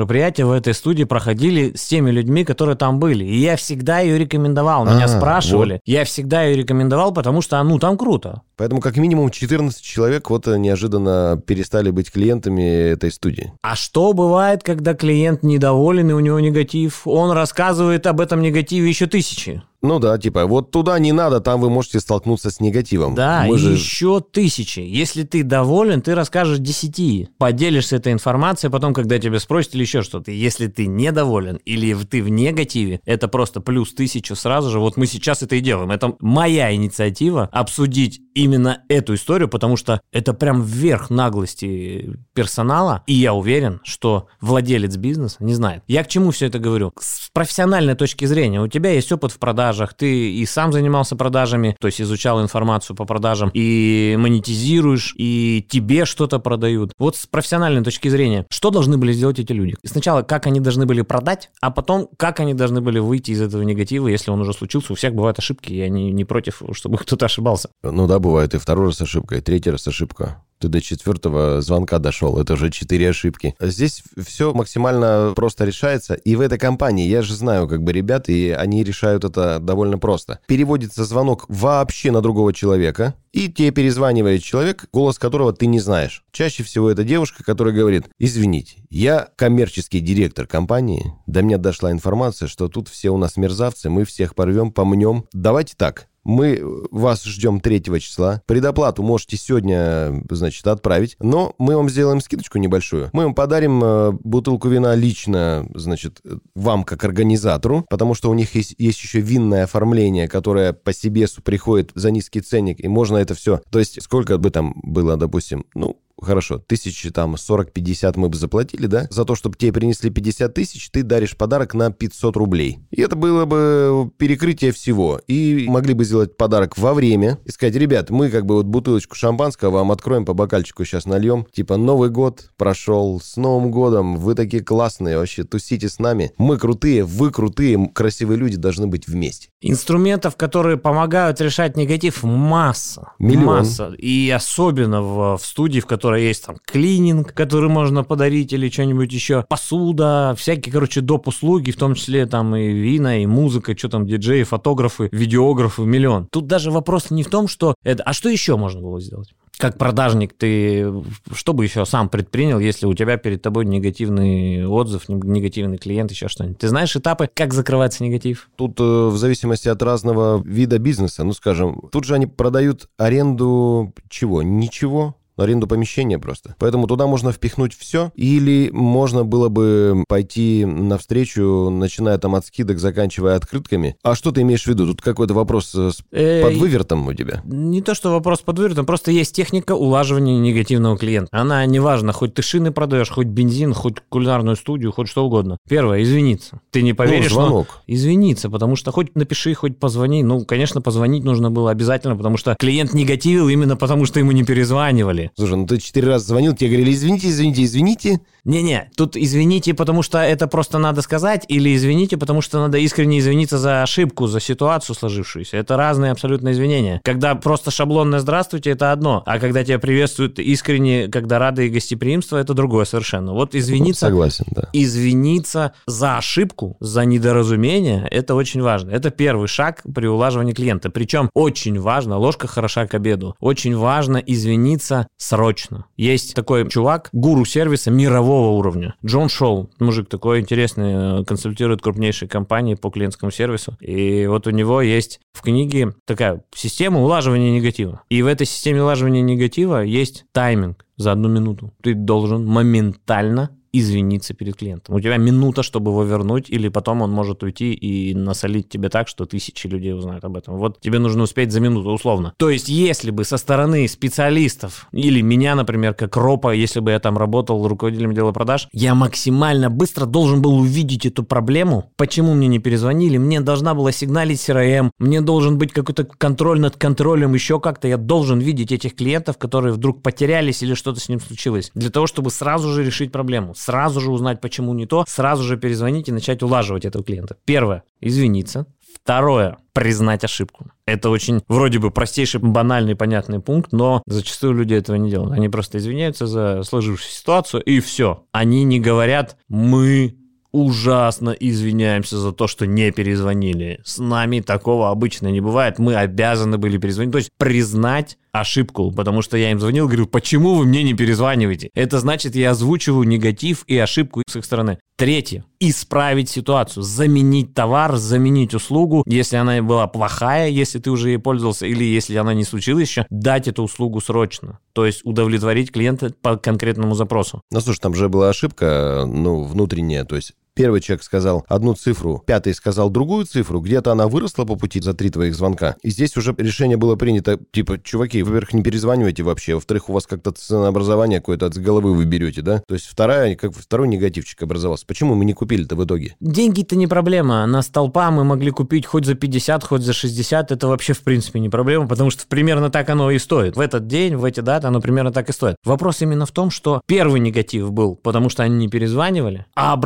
в этой студии проходили с теми людьми, которые там были. И я всегда ее рекомендовал. Меня а, спрашивали. Вот. Я всегда ее рекомендовал, потому что, ну, там круто. Поэтому как минимум 14 человек вот неожиданно перестали быть клиентами этой студии. А что бывает, когда клиент недоволен и у него негатив? Он рассказывает об этом негативе еще тысячи. Ну да, типа, вот туда не надо, там вы можете столкнуться с негативом. Да, Мы и же... еще тысячи. Если ты доволен, ты расскажешь десяти. Поделишься этой информацией, потом, когда тебя спросят или еще что-то. Если ты недоволен или ты в негативе, это просто плюс тысячу сразу же. Вот мы сейчас это и делаем. Это моя инициатива обсудить именно эту историю, потому что это прям вверх наглости персонала. И я уверен, что владелец бизнеса не знает. Я к чему все это говорю? С профессиональной точки зрения. У тебя есть опыт в продажах, ты и сам занимался продажами, то есть изучал информацию по продажам, и монетизируешь, и тебе что-то продают. Вот с профессиональной точки зрения, что должны были сделать эти люди? Сначала, как они должны были продать, а потом, как они должны были выйти из этого негатива, если он уже случился. У всех бывают ошибки, я не, не против, чтобы кто-то ошибался. Ну да, бывает и второй раз ошибка, и третий раз ошибка ты до четвертого звонка дошел, это уже четыре ошибки. Здесь все максимально просто решается, и в этой компании, я же знаю как бы ребят, и они решают это довольно просто. Переводится звонок вообще на другого человека, и тебе перезванивает человек, голос которого ты не знаешь. Чаще всего это девушка, которая говорит, извините, я коммерческий директор компании, до меня дошла информация, что тут все у нас мерзавцы, мы всех порвем, помнем. Давайте так, мы вас ждем 3 числа. Предоплату можете сегодня, значит, отправить. Но мы вам сделаем скидочку небольшую. Мы вам подарим э, бутылку вина лично, значит, вам как организатору, потому что у них есть, есть еще винное оформление, которое по себе приходит за низкий ценник, и можно это все... То есть сколько бы там было, допустим, ну, хорошо, тысячи там 40-50 мы бы заплатили, да, за то, чтобы тебе принесли 50 тысяч, ты даришь подарок на 500 рублей. И это было бы перекрытие всего. И могли бы сделать подарок во время и сказать, ребят, мы как бы вот бутылочку шампанского вам откроем по бокальчику сейчас нальем. Типа, Новый год прошел, с Новым годом, вы такие классные, вообще тусите с нами. Мы крутые, вы крутые, красивые люди должны быть вместе. Инструментов, которые помогают решать негатив, масса. Миллион. Масса. И особенно в, в студии, в которой есть там клининг, который можно подарить или что-нибудь еще, посуда, всякие, короче, доп. услуги, в том числе там и вина, и музыка, что там, диджеи, фотографы, видеографы, миллион. Тут даже вопрос не в том, что это... А что еще можно было сделать? Как продажник, ты что бы еще сам предпринял, если у тебя перед тобой негативный отзыв, негативный клиент, еще что-нибудь? Ты знаешь этапы, как закрывается негатив? Тут э, в зависимости от разного вида бизнеса, ну, скажем, тут же они продают аренду чего? Ничего аренду помещения просто. Поэтому туда можно впихнуть все, или можно было бы пойти навстречу, начиная там от скидок, заканчивая открытками. А что ты имеешь в виду? Тут какой-то вопрос э, с Э, под вывертом у тебя? Не то, что вопрос под вывертом, просто есть техника улаживания негативного клиента. Она неважно, хоть ты шины продаешь, хоть бензин, хоть кулинарную студию, хоть что угодно. Первое, извиниться. Ты не поверишь, ну, но звонок. извиниться, потому что хоть напиши, хоть позвони. Ну, конечно, позвонить нужно было обязательно, потому что клиент негативил именно потому, что ему не перезванивали. Слушай, ну ты четыре раза звонил, тебе говорили, извините, извините, извините. Не-не, тут извините, потому что это просто надо сказать, или извините, потому что надо искренне извиниться за ошибку, за ситуацию сложившуюся. Это разные абсолютно извинения. Когда просто шаблонное «здравствуйте» — это одно, а когда тебя приветствуют искренне, когда рады и гостеприимство — это другое совершенно. Вот извиниться... Согласен, да. Извиниться за ошибку, за недоразумение, это очень важно. Это первый шаг при улаживании клиента. Причем очень важно, ложка хороша к обеду, очень важно извиниться срочно. Есть такой чувак, гуру сервиса мирового уровня. Джон Шоу, мужик такой интересный, э, консультирует крупнейшие компании по клиентскому сервису. И вот у него есть в книге такая система улаживания негатива. И в этой системе улаживания негатива есть тайминг за одну минуту. Ты должен моментально извиниться перед клиентом. У тебя минута, чтобы его вернуть, или потом он может уйти и насолить тебе так, что тысячи людей узнают об этом. Вот тебе нужно успеть за минуту, условно. То есть, если бы со стороны специалистов, или меня, например, как ропа, если бы я там работал руководителем дела продаж, я максимально быстро должен был увидеть эту проблему. Почему мне не перезвонили? Мне должна была сигналить CRM, мне должен быть какой-то контроль над контролем, еще как-то. Я должен видеть этих клиентов, которые вдруг потерялись или что-то с ним случилось. Для того, чтобы сразу же решить проблему сразу же узнать, почему не то, сразу же перезвонить и начать улаживать этого клиента. Первое – извиниться. Второе – признать ошибку. Это очень вроде бы простейший, банальный, понятный пункт, но зачастую люди этого не делают. Они просто извиняются за сложившуюся ситуацию, и все. Они не говорят «мы ужасно извиняемся за то, что не перезвонили. С нами такого обычно не бывает. Мы обязаны были перезвонить. То есть признать ошибку, потому что я им звонил, говорю, почему вы мне не перезваниваете? Это значит, я озвучиваю негатив и ошибку с их стороны. Третье. Исправить ситуацию. Заменить товар, заменить услугу. Если она была плохая, если ты уже ей пользовался, или если она не случилась еще, дать эту услугу срочно. То есть удовлетворить клиента по конкретному запросу. Ну, слушай, там же была ошибка, ну, внутренняя, то есть Первый человек сказал одну цифру, пятый сказал другую цифру, где-то она выросла по пути за три твоих звонка. И здесь уже решение было принято, типа, чуваки, во-первых, не перезванивайте вообще, во-вторых, у вас как-то ценообразование какое-то от головы вы берете, да? То есть вторая, как второй негативчик образовался. Почему мы не купили-то в итоге? Деньги-то не проблема. На столпа мы могли купить хоть за 50, хоть за 60. Это вообще в принципе не проблема, потому что примерно так оно и стоит. В этот день, в эти даты оно примерно так и стоит. Вопрос именно в том, что первый негатив был, потому что они не перезванивали, а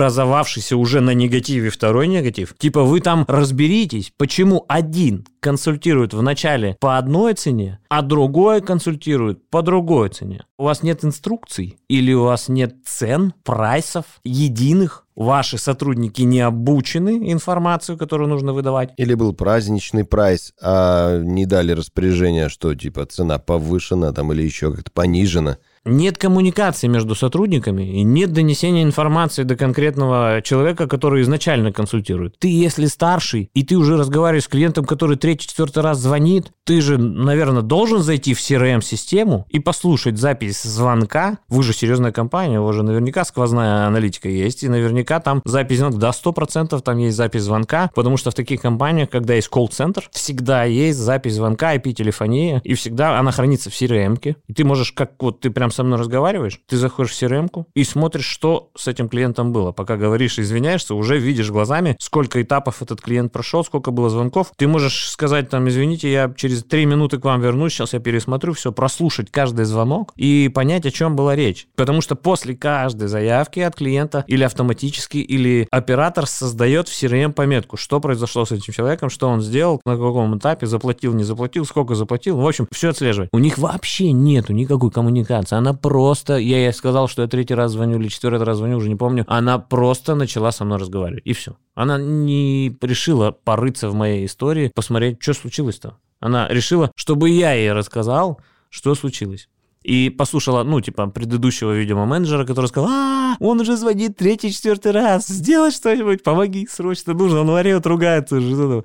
образовавшийся уже на негативе второй негатив. Типа вы там разберитесь, почему один консультирует вначале по одной цене, а другой консультирует по другой цене. У вас нет инструкций или у вас нет цен, прайсов единых, ваши сотрудники не обучены информацию, которую нужно выдавать. Или был праздничный прайс, а не дали распоряжение, что типа цена повышена там или еще как-то понижена. Нет коммуникации между сотрудниками и нет донесения информации до конкретного человека, который изначально консультирует. Ты, если старший, и ты уже разговариваешь с клиентом, который третий-четвертый раз звонит, ты же, наверное, должен зайти в CRM-систему и послушать запись звонка. Вы же серьезная компания, у вас же наверняка сквозная аналитика есть, и наверняка там запись звонка, да, 100% там есть запись звонка, потому что в таких компаниях, когда есть колл-центр, всегда есть запись звонка, IP-телефония, и всегда она хранится в CRM-ке, и ты можешь, как вот ты прям прям со мной разговариваешь, ты заходишь в crm и смотришь, что с этим клиентом было. Пока говоришь извиняешься, уже видишь глазами, сколько этапов этот клиент прошел, сколько было звонков. Ты можешь сказать там, извините, я через три минуты к вам вернусь, сейчас я пересмотрю все, прослушать каждый звонок и понять, о чем была речь. Потому что после каждой заявки от клиента или автоматически, или оператор создает в CRM пометку, что произошло с этим человеком, что он сделал, на каком этапе, заплатил, не заплатил, сколько заплатил. В общем, все отслеживает. У них вообще нету никакой коммуникации. Она просто, я ей сказал, что я третий раз звоню или четвертый раз звоню, уже не помню. Она просто начала со мной разговаривать. И все. Она не решила порыться в моей истории, посмотреть, что случилось-то. Она решила, чтобы я ей рассказал, что случилось. И послушала, ну, типа, предыдущего, видимо, менеджера, который сказал, а, он уже звонит третий, четвертый раз, сделай что-нибудь, помоги, срочно нужно, он орет, ругается.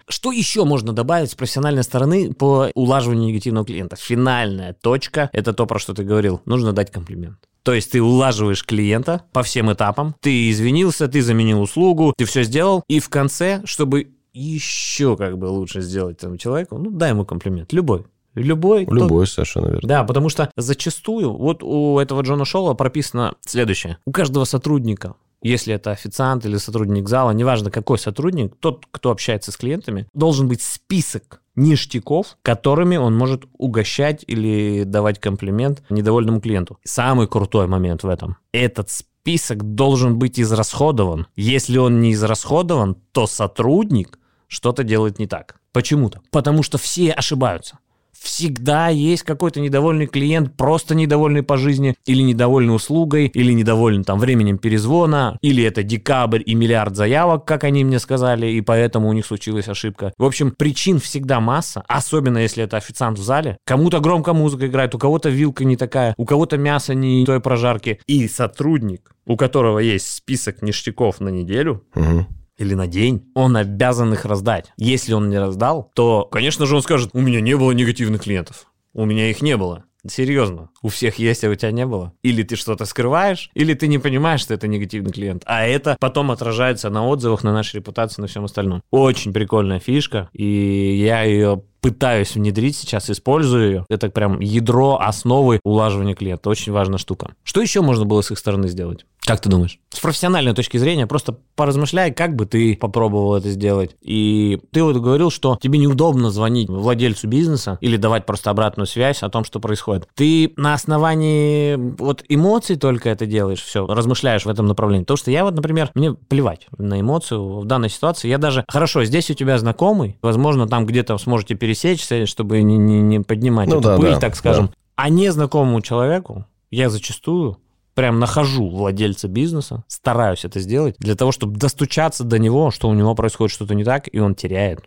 Что еще можно добавить с профессиональной стороны по улаживанию негативного клиента? Финальная точка, это то, про что ты говорил, нужно дать комплимент. То есть ты улаживаешь клиента по всем этапам, ты извинился, ты заменил услугу, ты все сделал, и в конце, чтобы еще как бы лучше сделать этому человеку, ну, дай ему комплимент, любой. Любой. Любой, кто... совершенно верно. Да, потому что зачастую вот у этого Джона Шоула прописано следующее. У каждого сотрудника если это официант или сотрудник зала, неважно какой сотрудник, тот, кто общается с клиентами, должен быть список ништяков, которыми он может угощать или давать комплимент недовольному клиенту. Самый крутой момент в этом. Этот список должен быть израсходован. Если он не израсходован, то сотрудник что-то делает не так. Почему-то. Потому что все ошибаются всегда есть какой-то недовольный клиент, просто недовольный по жизни, или недовольный услугой, или недовольный там временем перезвона, или это декабрь и миллиард заявок, как они мне сказали, и поэтому у них случилась ошибка. В общем, причин всегда масса, особенно если это официант в зале. Кому-то громко музыка играет, у кого-то вилка не такая, у кого-то мясо не той прожарки. И сотрудник, у которого есть список ништяков на неделю, угу или на день, он обязан их раздать. Если он не раздал, то, конечно же, он скажет, у меня не было негативных клиентов. У меня их не было. Серьезно, у всех есть, а у тебя не было. Или ты что-то скрываешь, или ты не понимаешь, что это негативный клиент. А это потом отражается на отзывах, на нашей репутации, на всем остальном. Очень прикольная фишка, и я ее пытаюсь внедрить сейчас, использую ее. Это прям ядро основы улаживания клиента. Очень важная штука. Что еще можно было с их стороны сделать? Как ты думаешь? С профессиональной точки зрения, просто поразмышляй, как бы ты попробовал это сделать. И ты вот говорил, что тебе неудобно звонить владельцу бизнеса или давать просто обратную связь о том, что происходит. Ты на основании вот эмоций только это делаешь, все, размышляешь в этом направлении. Потому что я вот, например, мне плевать на эмоцию в данной ситуации. Я даже, хорошо, здесь у тебя знакомый, возможно, там где-то сможете пересечься, чтобы не, не, не поднимать ну, эту да, пыль, да, так скажем. Да. А незнакомому человеку я зачастую прям нахожу владельца бизнеса, стараюсь это сделать для того, чтобы достучаться до него, что у него происходит что-то не так, и он теряет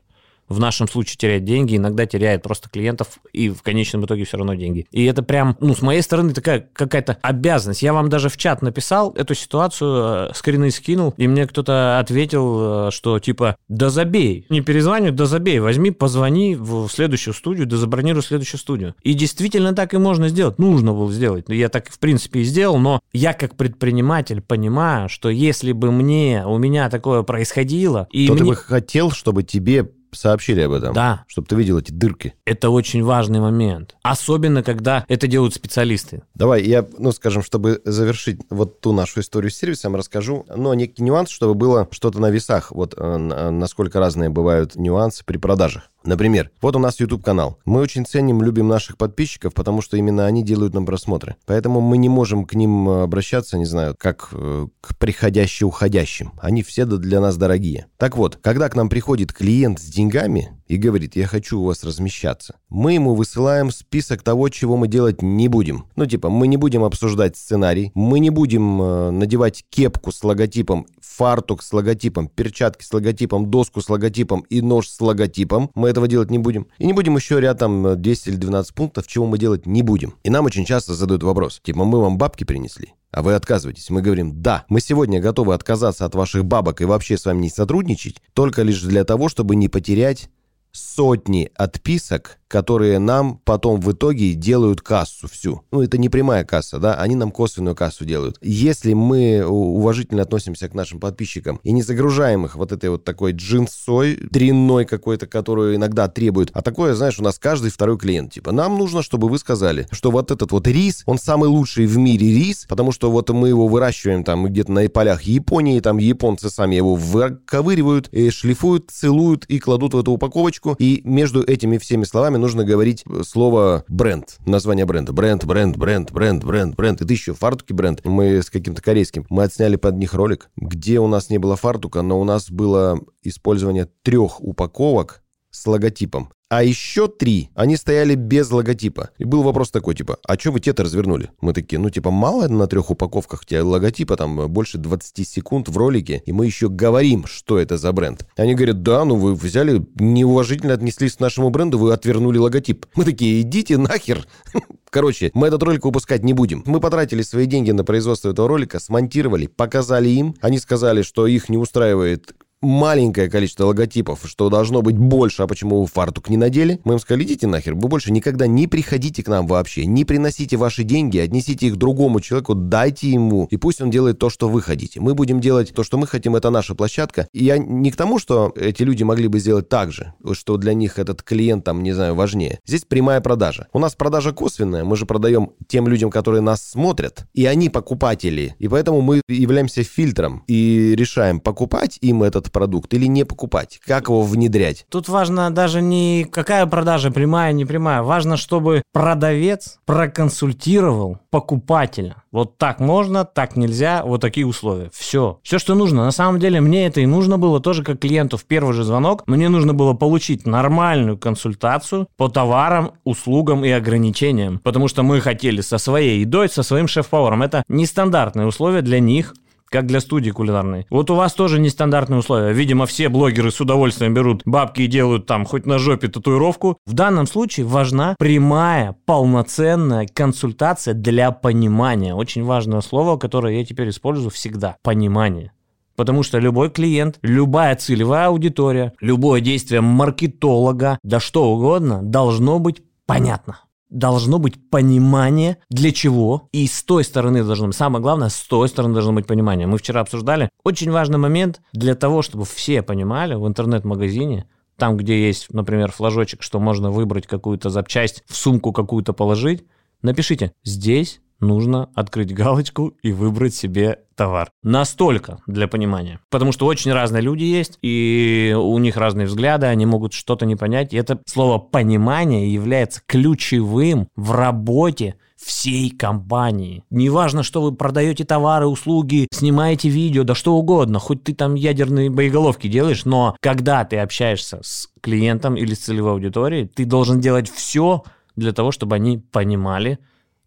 в нашем случае теряет деньги, иногда теряет просто клиентов и в конечном итоге все равно деньги. И это прям, ну, с моей стороны такая какая-то обязанность. Я вам даже в чат написал эту ситуацию, э, скрины скинул, и мне кто-то ответил, э, что типа, да забей, не перезвоню, да забей, возьми, позвони в следующую студию, да забронируй следующую студию. И действительно так и можно сделать, нужно было сделать. Я так, в принципе, и сделал, но я как предприниматель понимаю, что если бы мне, у меня такое происходило... И то мне... ты бы хотел, чтобы тебе сообщили об этом. Да. Чтобы ты видел эти дырки. Это очень важный момент. Особенно, когда это делают специалисты. Давай, я, ну, скажем, чтобы завершить вот ту нашу историю с сервисом, расскажу, но некий нюанс, чтобы было что-то на весах. Вот э, насколько разные бывают нюансы при продажах. Например, вот у нас YouTube-канал. Мы очень ценим, любим наших подписчиков, потому что именно они делают нам просмотры. Поэтому мы не можем к ним э, обращаться, не знаю, как э, к приходящим-уходящим. Они все для нас дорогие. Так вот, когда к нам приходит клиент с деньгами, и говорит, я хочу у вас размещаться. Мы ему высылаем список того, чего мы делать не будем. Ну, типа, мы не будем обсуждать сценарий, мы не будем э, надевать кепку с логотипом, фартук с логотипом, перчатки с логотипом, доску с логотипом и нож с логотипом. Мы этого делать не будем. И не будем еще ряд там 10 или 12 пунктов, чего мы делать не будем. И нам очень часто задают вопрос, типа, мы вам бабки принесли? а вы отказываетесь. Мы говорим, да, мы сегодня готовы отказаться от ваших бабок и вообще с вами не сотрудничать, только лишь для того, чтобы не потерять сотни отписок которые нам потом в итоге делают кассу всю. Ну, это не прямая касса, да, они нам косвенную кассу делают. Если мы уважительно относимся к нашим подписчикам и не загружаем их вот этой вот такой джинсой дрянной какой-то, которую иногда требуют, а такое, знаешь, у нас каждый второй клиент, типа, нам нужно, чтобы вы сказали, что вот этот вот рис, он самый лучший в мире рис, потому что вот мы его выращиваем там где-то на полях Японии, там японцы сами его выковыривают, и шлифуют, целуют и кладут в эту упаковочку, и между этими всеми словами нужно говорить слово бренд, название бренда. Бренд, бренд, бренд, бренд, бренд, бренд. Это еще фартуки бренд. Мы с каким-то корейским. Мы отсняли под них ролик, где у нас не было фартука, но у нас было использование трех упаковок с логотипом. А еще три, они стояли без логотипа. И был вопрос такой, типа, а что вы те-то развернули? Мы такие, ну, типа, мало на трех упаковках тебя логотипа, там, больше 20 секунд в ролике, и мы еще говорим, что это за бренд. Они говорят, да, ну, вы взяли, неуважительно отнеслись к нашему бренду, вы отвернули логотип. Мы такие, идите нахер. [LAUGHS] Короче, мы этот ролик выпускать не будем. Мы потратили свои деньги на производство этого ролика, смонтировали, показали им. Они сказали, что их не устраивает маленькое количество логотипов, что должно быть больше, а почему вы фартук не надели, мы им сказали, идите нахер, вы больше никогда не приходите к нам вообще, не приносите ваши деньги, отнесите их другому человеку, дайте ему, и пусть он делает то, что вы хотите. Мы будем делать то, что мы хотим, это наша площадка. И я не к тому, что эти люди могли бы сделать так же, что для них этот клиент там, не знаю, важнее. Здесь прямая продажа. У нас продажа косвенная, мы же продаем тем людям, которые нас смотрят, и они покупатели, и поэтому мы являемся фильтром и решаем, покупать им этот продукт или не покупать? Как его внедрять? Тут важно даже не какая продажа, прямая, не прямая. Важно, чтобы продавец проконсультировал покупателя. Вот так можно, так нельзя, вот такие условия. Все. Все, что нужно. На самом деле мне это и нужно было тоже как клиенту в первый же звонок. Мне нужно было получить нормальную консультацию по товарам, услугам и ограничениям. Потому что мы хотели со своей едой, со своим шеф-поваром. Это нестандартные условия для них как для студии кулинарной. Вот у вас тоже нестандартные условия. Видимо, все блогеры с удовольствием берут бабки и делают там хоть на жопе татуировку. В данном случае важна прямая, полноценная консультация для понимания. Очень важное слово, которое я теперь использую всегда. Понимание. Потому что любой клиент, любая целевая аудитория, любое действие маркетолога, да что угодно, должно быть понятно должно быть понимание, для чего, и с той стороны должно быть, самое главное, с той стороны должно быть понимание. Мы вчера обсуждали, очень важный момент для того, чтобы все понимали в интернет-магазине, там, где есть, например, флажочек, что можно выбрать какую-то запчасть, в сумку какую-то положить, напишите, здесь нужно открыть галочку и выбрать себе товар. Настолько для понимания. Потому что очень разные люди есть, и у них разные взгляды, они могут что-то не понять. И это слово «понимание» является ключевым в работе всей компании. Неважно, что вы продаете товары, услуги, снимаете видео, да что угодно, хоть ты там ядерные боеголовки делаешь, но когда ты общаешься с клиентом или с целевой аудиторией, ты должен делать все для того, чтобы они понимали,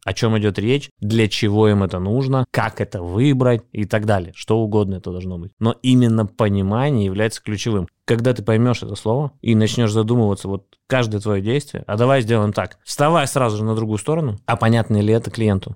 о чем идет речь, для чего им это нужно, как это выбрать и так далее. Что угодно это должно быть. Но именно понимание является ключевым. Когда ты поймешь это слово и начнешь задумываться, вот каждое твое действие, а давай сделаем так, вставай сразу же на другую сторону, а понятно ли это клиенту?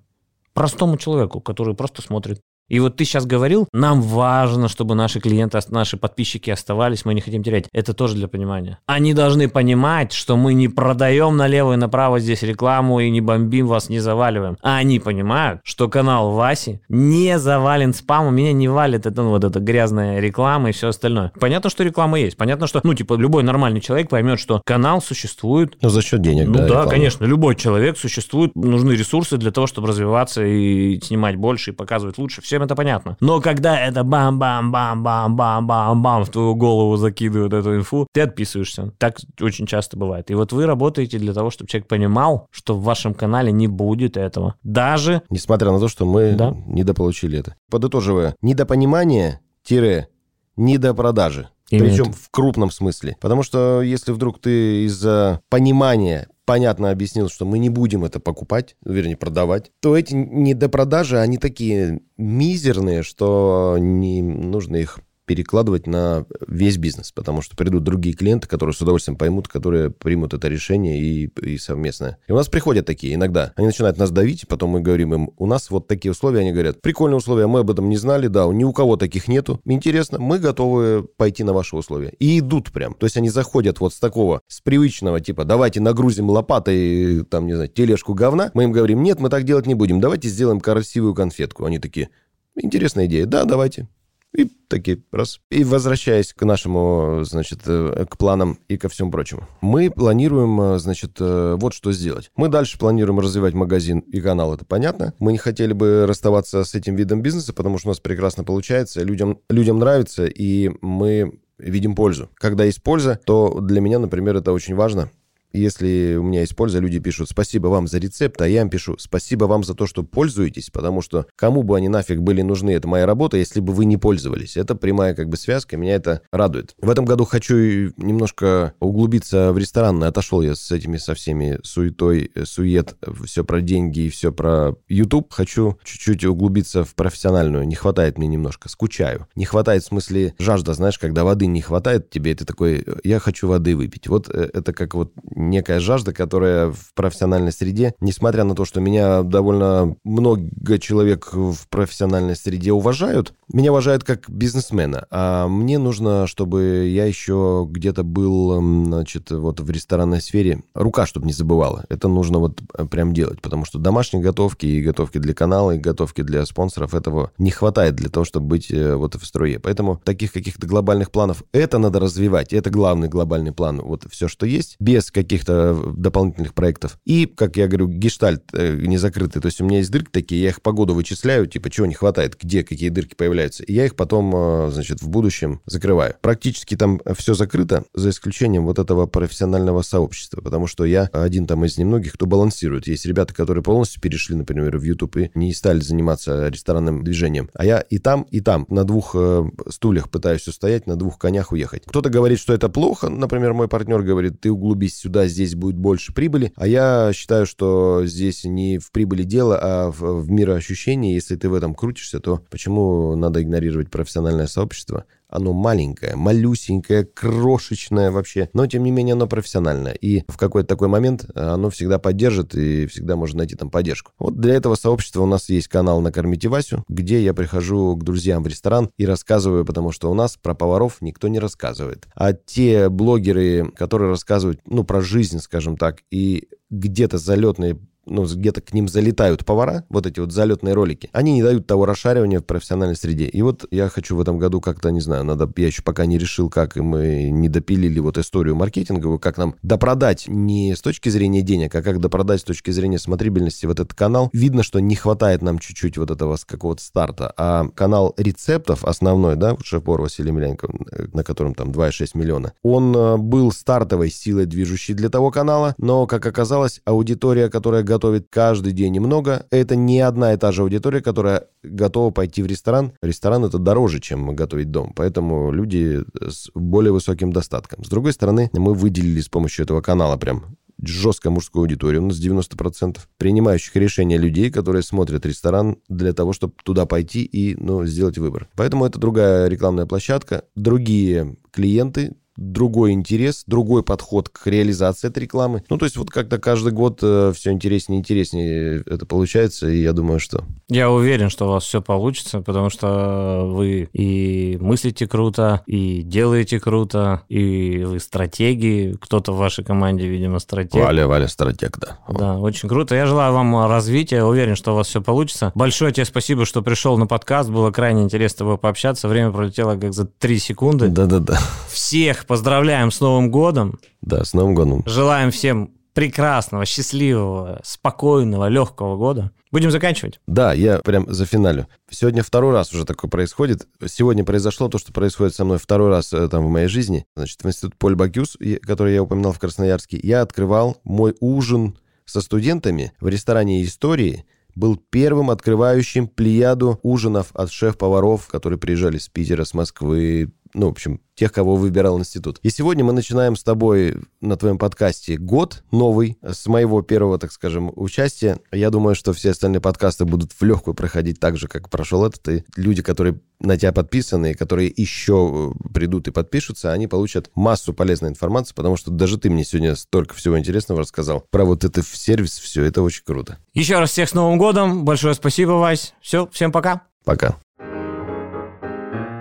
Простому человеку, который просто смотрит и вот ты сейчас говорил, нам важно, чтобы наши клиенты, наши подписчики оставались, мы не хотим терять. Это тоже для понимания. Они должны понимать, что мы не продаем налево и направо здесь рекламу и не бомбим вас, не заваливаем. А они понимают, что канал Васи не завален спамом, меня не валит это, ну, вот эта грязная реклама и все остальное. Понятно, что реклама есть. Понятно, что, ну, типа, любой нормальный человек поймет, что канал существует. Ну, за счет денег, ну, да. Да, конечно. Любой человек существует, нужны ресурсы для того, чтобы развиваться и снимать больше и показывать лучше. Все всем это понятно. Но когда это бам-бам-бам-бам-бам-бам-бам в твою голову закидывают эту инфу, ты отписываешься. Так очень часто бывает. И вот вы работаете для того, чтобы человек понимал, что в вашем канале не будет этого. Даже... Несмотря на то, что мы да? недополучили это. Подытоживая, недопонимание-недопродажи. Именно Причем это. в крупном смысле. Потому что если вдруг ты из-за понимания понятно объяснил, что мы не будем это покупать, вернее, продавать, то эти недопродажи, они такие мизерные, что не нужно их перекладывать на весь бизнес, потому что придут другие клиенты, которые с удовольствием поймут, которые примут это решение и, и совместное. И у нас приходят такие иногда. Они начинают нас давить, потом мы говорим им, у нас вот такие условия, они говорят, прикольные условия, мы об этом не знали, да, ни у кого таких нету. Интересно, мы готовы пойти на ваши условия. И идут прям. То есть они заходят вот с такого, с привычного типа, давайте нагрузим лопатой, там, не знаю, тележку говна. Мы им говорим, нет, мы так делать не будем, давайте сделаем красивую конфетку. Они такие, интересная идея, да, давайте. И такие раз. И возвращаясь к нашему, значит, э, к планам и ко всему прочему. Мы планируем, э, значит, э, вот что сделать. Мы дальше планируем развивать магазин и канал, это понятно. Мы не хотели бы расставаться с этим видом бизнеса, потому что у нас прекрасно получается, людям, людям нравится, и мы видим пользу. Когда есть польза, то для меня, например, это очень важно если у меня есть польза, люди пишут «спасибо вам за рецепт», а я им пишу «спасибо вам за то, что пользуетесь», потому что кому бы они нафиг были нужны, это моя работа, если бы вы не пользовались. Это прямая как бы связка, меня это радует. В этом году хочу немножко углубиться в ресторан. Отошел я с этими со всеми суетой, сует, все про деньги и все про YouTube. Хочу чуть-чуть углубиться в профессиональную. Не хватает мне немножко, скучаю. Не хватает в смысле жажда, знаешь, когда воды не хватает тебе, ты такой, я хочу воды выпить. Вот э, это как вот некая жажда, которая в профессиональной среде, несмотря на то, что меня довольно много человек в профессиональной среде уважают, меня уважают как бизнесмена, а мне нужно, чтобы я еще где-то был, значит, вот в ресторанной сфере, рука, чтобы не забывала. Это нужно вот э, прям делать, потому что домашние готовки и готовки для канала, и готовки для спонсоров этого не хватает для того, чтобы быть э, вот в струе. Поэтому таких каких-то глобальных планов, это надо развивать. Это главный глобальный план. Вот все, что есть, без каких каких-то дополнительных проектов. И, как я говорю, гештальт э, не закрытый. То есть у меня есть дырки такие, я их по году вычисляю, типа, чего не хватает, где какие дырки появляются. И я их потом, э, значит, в будущем закрываю. Практически там все закрыто, за исключением вот этого профессионального сообщества, потому что я один там из немногих, кто балансирует. Есть ребята, которые полностью перешли, например, в YouTube и не стали заниматься ресторанным движением. А я и там, и там на двух э, стульях пытаюсь устоять, на двух конях уехать. Кто-то говорит, что это плохо, например, мой партнер говорит, ты углубись сюда, здесь будет больше прибыли. А я считаю, что здесь не в прибыли дело, а в, в мироощущении. Если ты в этом крутишься, то почему надо игнорировать профессиональное сообщество? Оно маленькое, малюсенькое, крошечное вообще, но тем не менее оно профессиональное. И в какой-то такой момент оно всегда поддержит и всегда можно найти там поддержку. Вот для этого сообщества у нас есть канал «Накормите Васю», где я прихожу к друзьям в ресторан и рассказываю, потому что у нас про поваров никто не рассказывает. А те блогеры, которые рассказывают, ну, про жизнь, скажем так, и где-то залетные ну, где-то к ним залетают повара, вот эти вот залетные ролики, они не дают того расшаривания в профессиональной среде. И вот я хочу в этом году как-то, не знаю, надо, я еще пока не решил, как мы не допилили вот историю маркетинговую, как нам допродать не с точки зрения денег, а как допродать с точки зрения смотрибельности вот этот канал. Видно, что не хватает нам чуть-чуть вот этого какого-то старта, а канал рецептов основной, да, шеф-повар Василий Миленко, на котором там 2,6 миллиона, он э, был стартовой силой движущей для того канала, но, как оказалось, аудитория, которая готовит каждый день немного. Это не одна и та же аудитория, которая готова пойти в ресторан. Ресторан это дороже, чем готовить дом. Поэтому люди с более высоким достатком. С другой стороны, мы выделили с помощью этого канала прям жесткая мужскую аудиторию, у нас 90% принимающих решения людей, которые смотрят ресторан для того, чтобы туда пойти и ну, сделать выбор. Поэтому это другая рекламная площадка, другие клиенты, другой интерес, другой подход к реализации этой рекламы. Ну, то есть вот как-то каждый год э, все интереснее и интереснее это получается, и я думаю, что... Я уверен, что у вас все получится, потому что вы и мыслите круто, и делаете круто, и вы стратеги. Кто-то в вашей команде, видимо, стратег. Валя, Валя, стратег, да. Да, очень круто. Я желаю вам развития, уверен, что у вас все получится. Большое тебе спасибо, что пришел на подкаст. Было крайне интересно с тобой пообщаться. Время пролетело как за три секунды. Да-да-да. Всех поздравляем с Новым годом. Да, с Новым годом. Желаем всем прекрасного, счастливого, спокойного, легкого года. Будем заканчивать? Да, я прям за финалю. Сегодня второй раз уже такое происходит. Сегодня произошло то, что происходит со мной второй раз э, там в моей жизни. Значит, в институт Поль Бакюс, который я упоминал в Красноярске, я открывал мой ужин со студентами в ресторане истории был первым открывающим плеяду ужинов от шеф-поваров, которые приезжали с Питера, с Москвы, ну, в общем, тех, кого выбирал институт. И сегодня мы начинаем с тобой на твоем подкасте год новый, с моего первого, так скажем, участия. Я думаю, что все остальные подкасты будут в легкую проходить так же, как прошел этот. И люди, которые на тебя подписаны, которые еще э, придут и подпишутся, они получат массу полезной информации, потому что даже ты мне сегодня столько всего интересного рассказал про вот это сервис, все, это очень круто. Еще раз всех с Новым годом. Большое спасибо, Вась. Все, всем пока. Пока.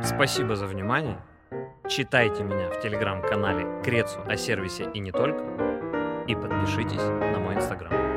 Спасибо за внимание. Читайте меня в телеграм-канале Крецу о сервисе и не только. И подпишитесь на мой инстаграм.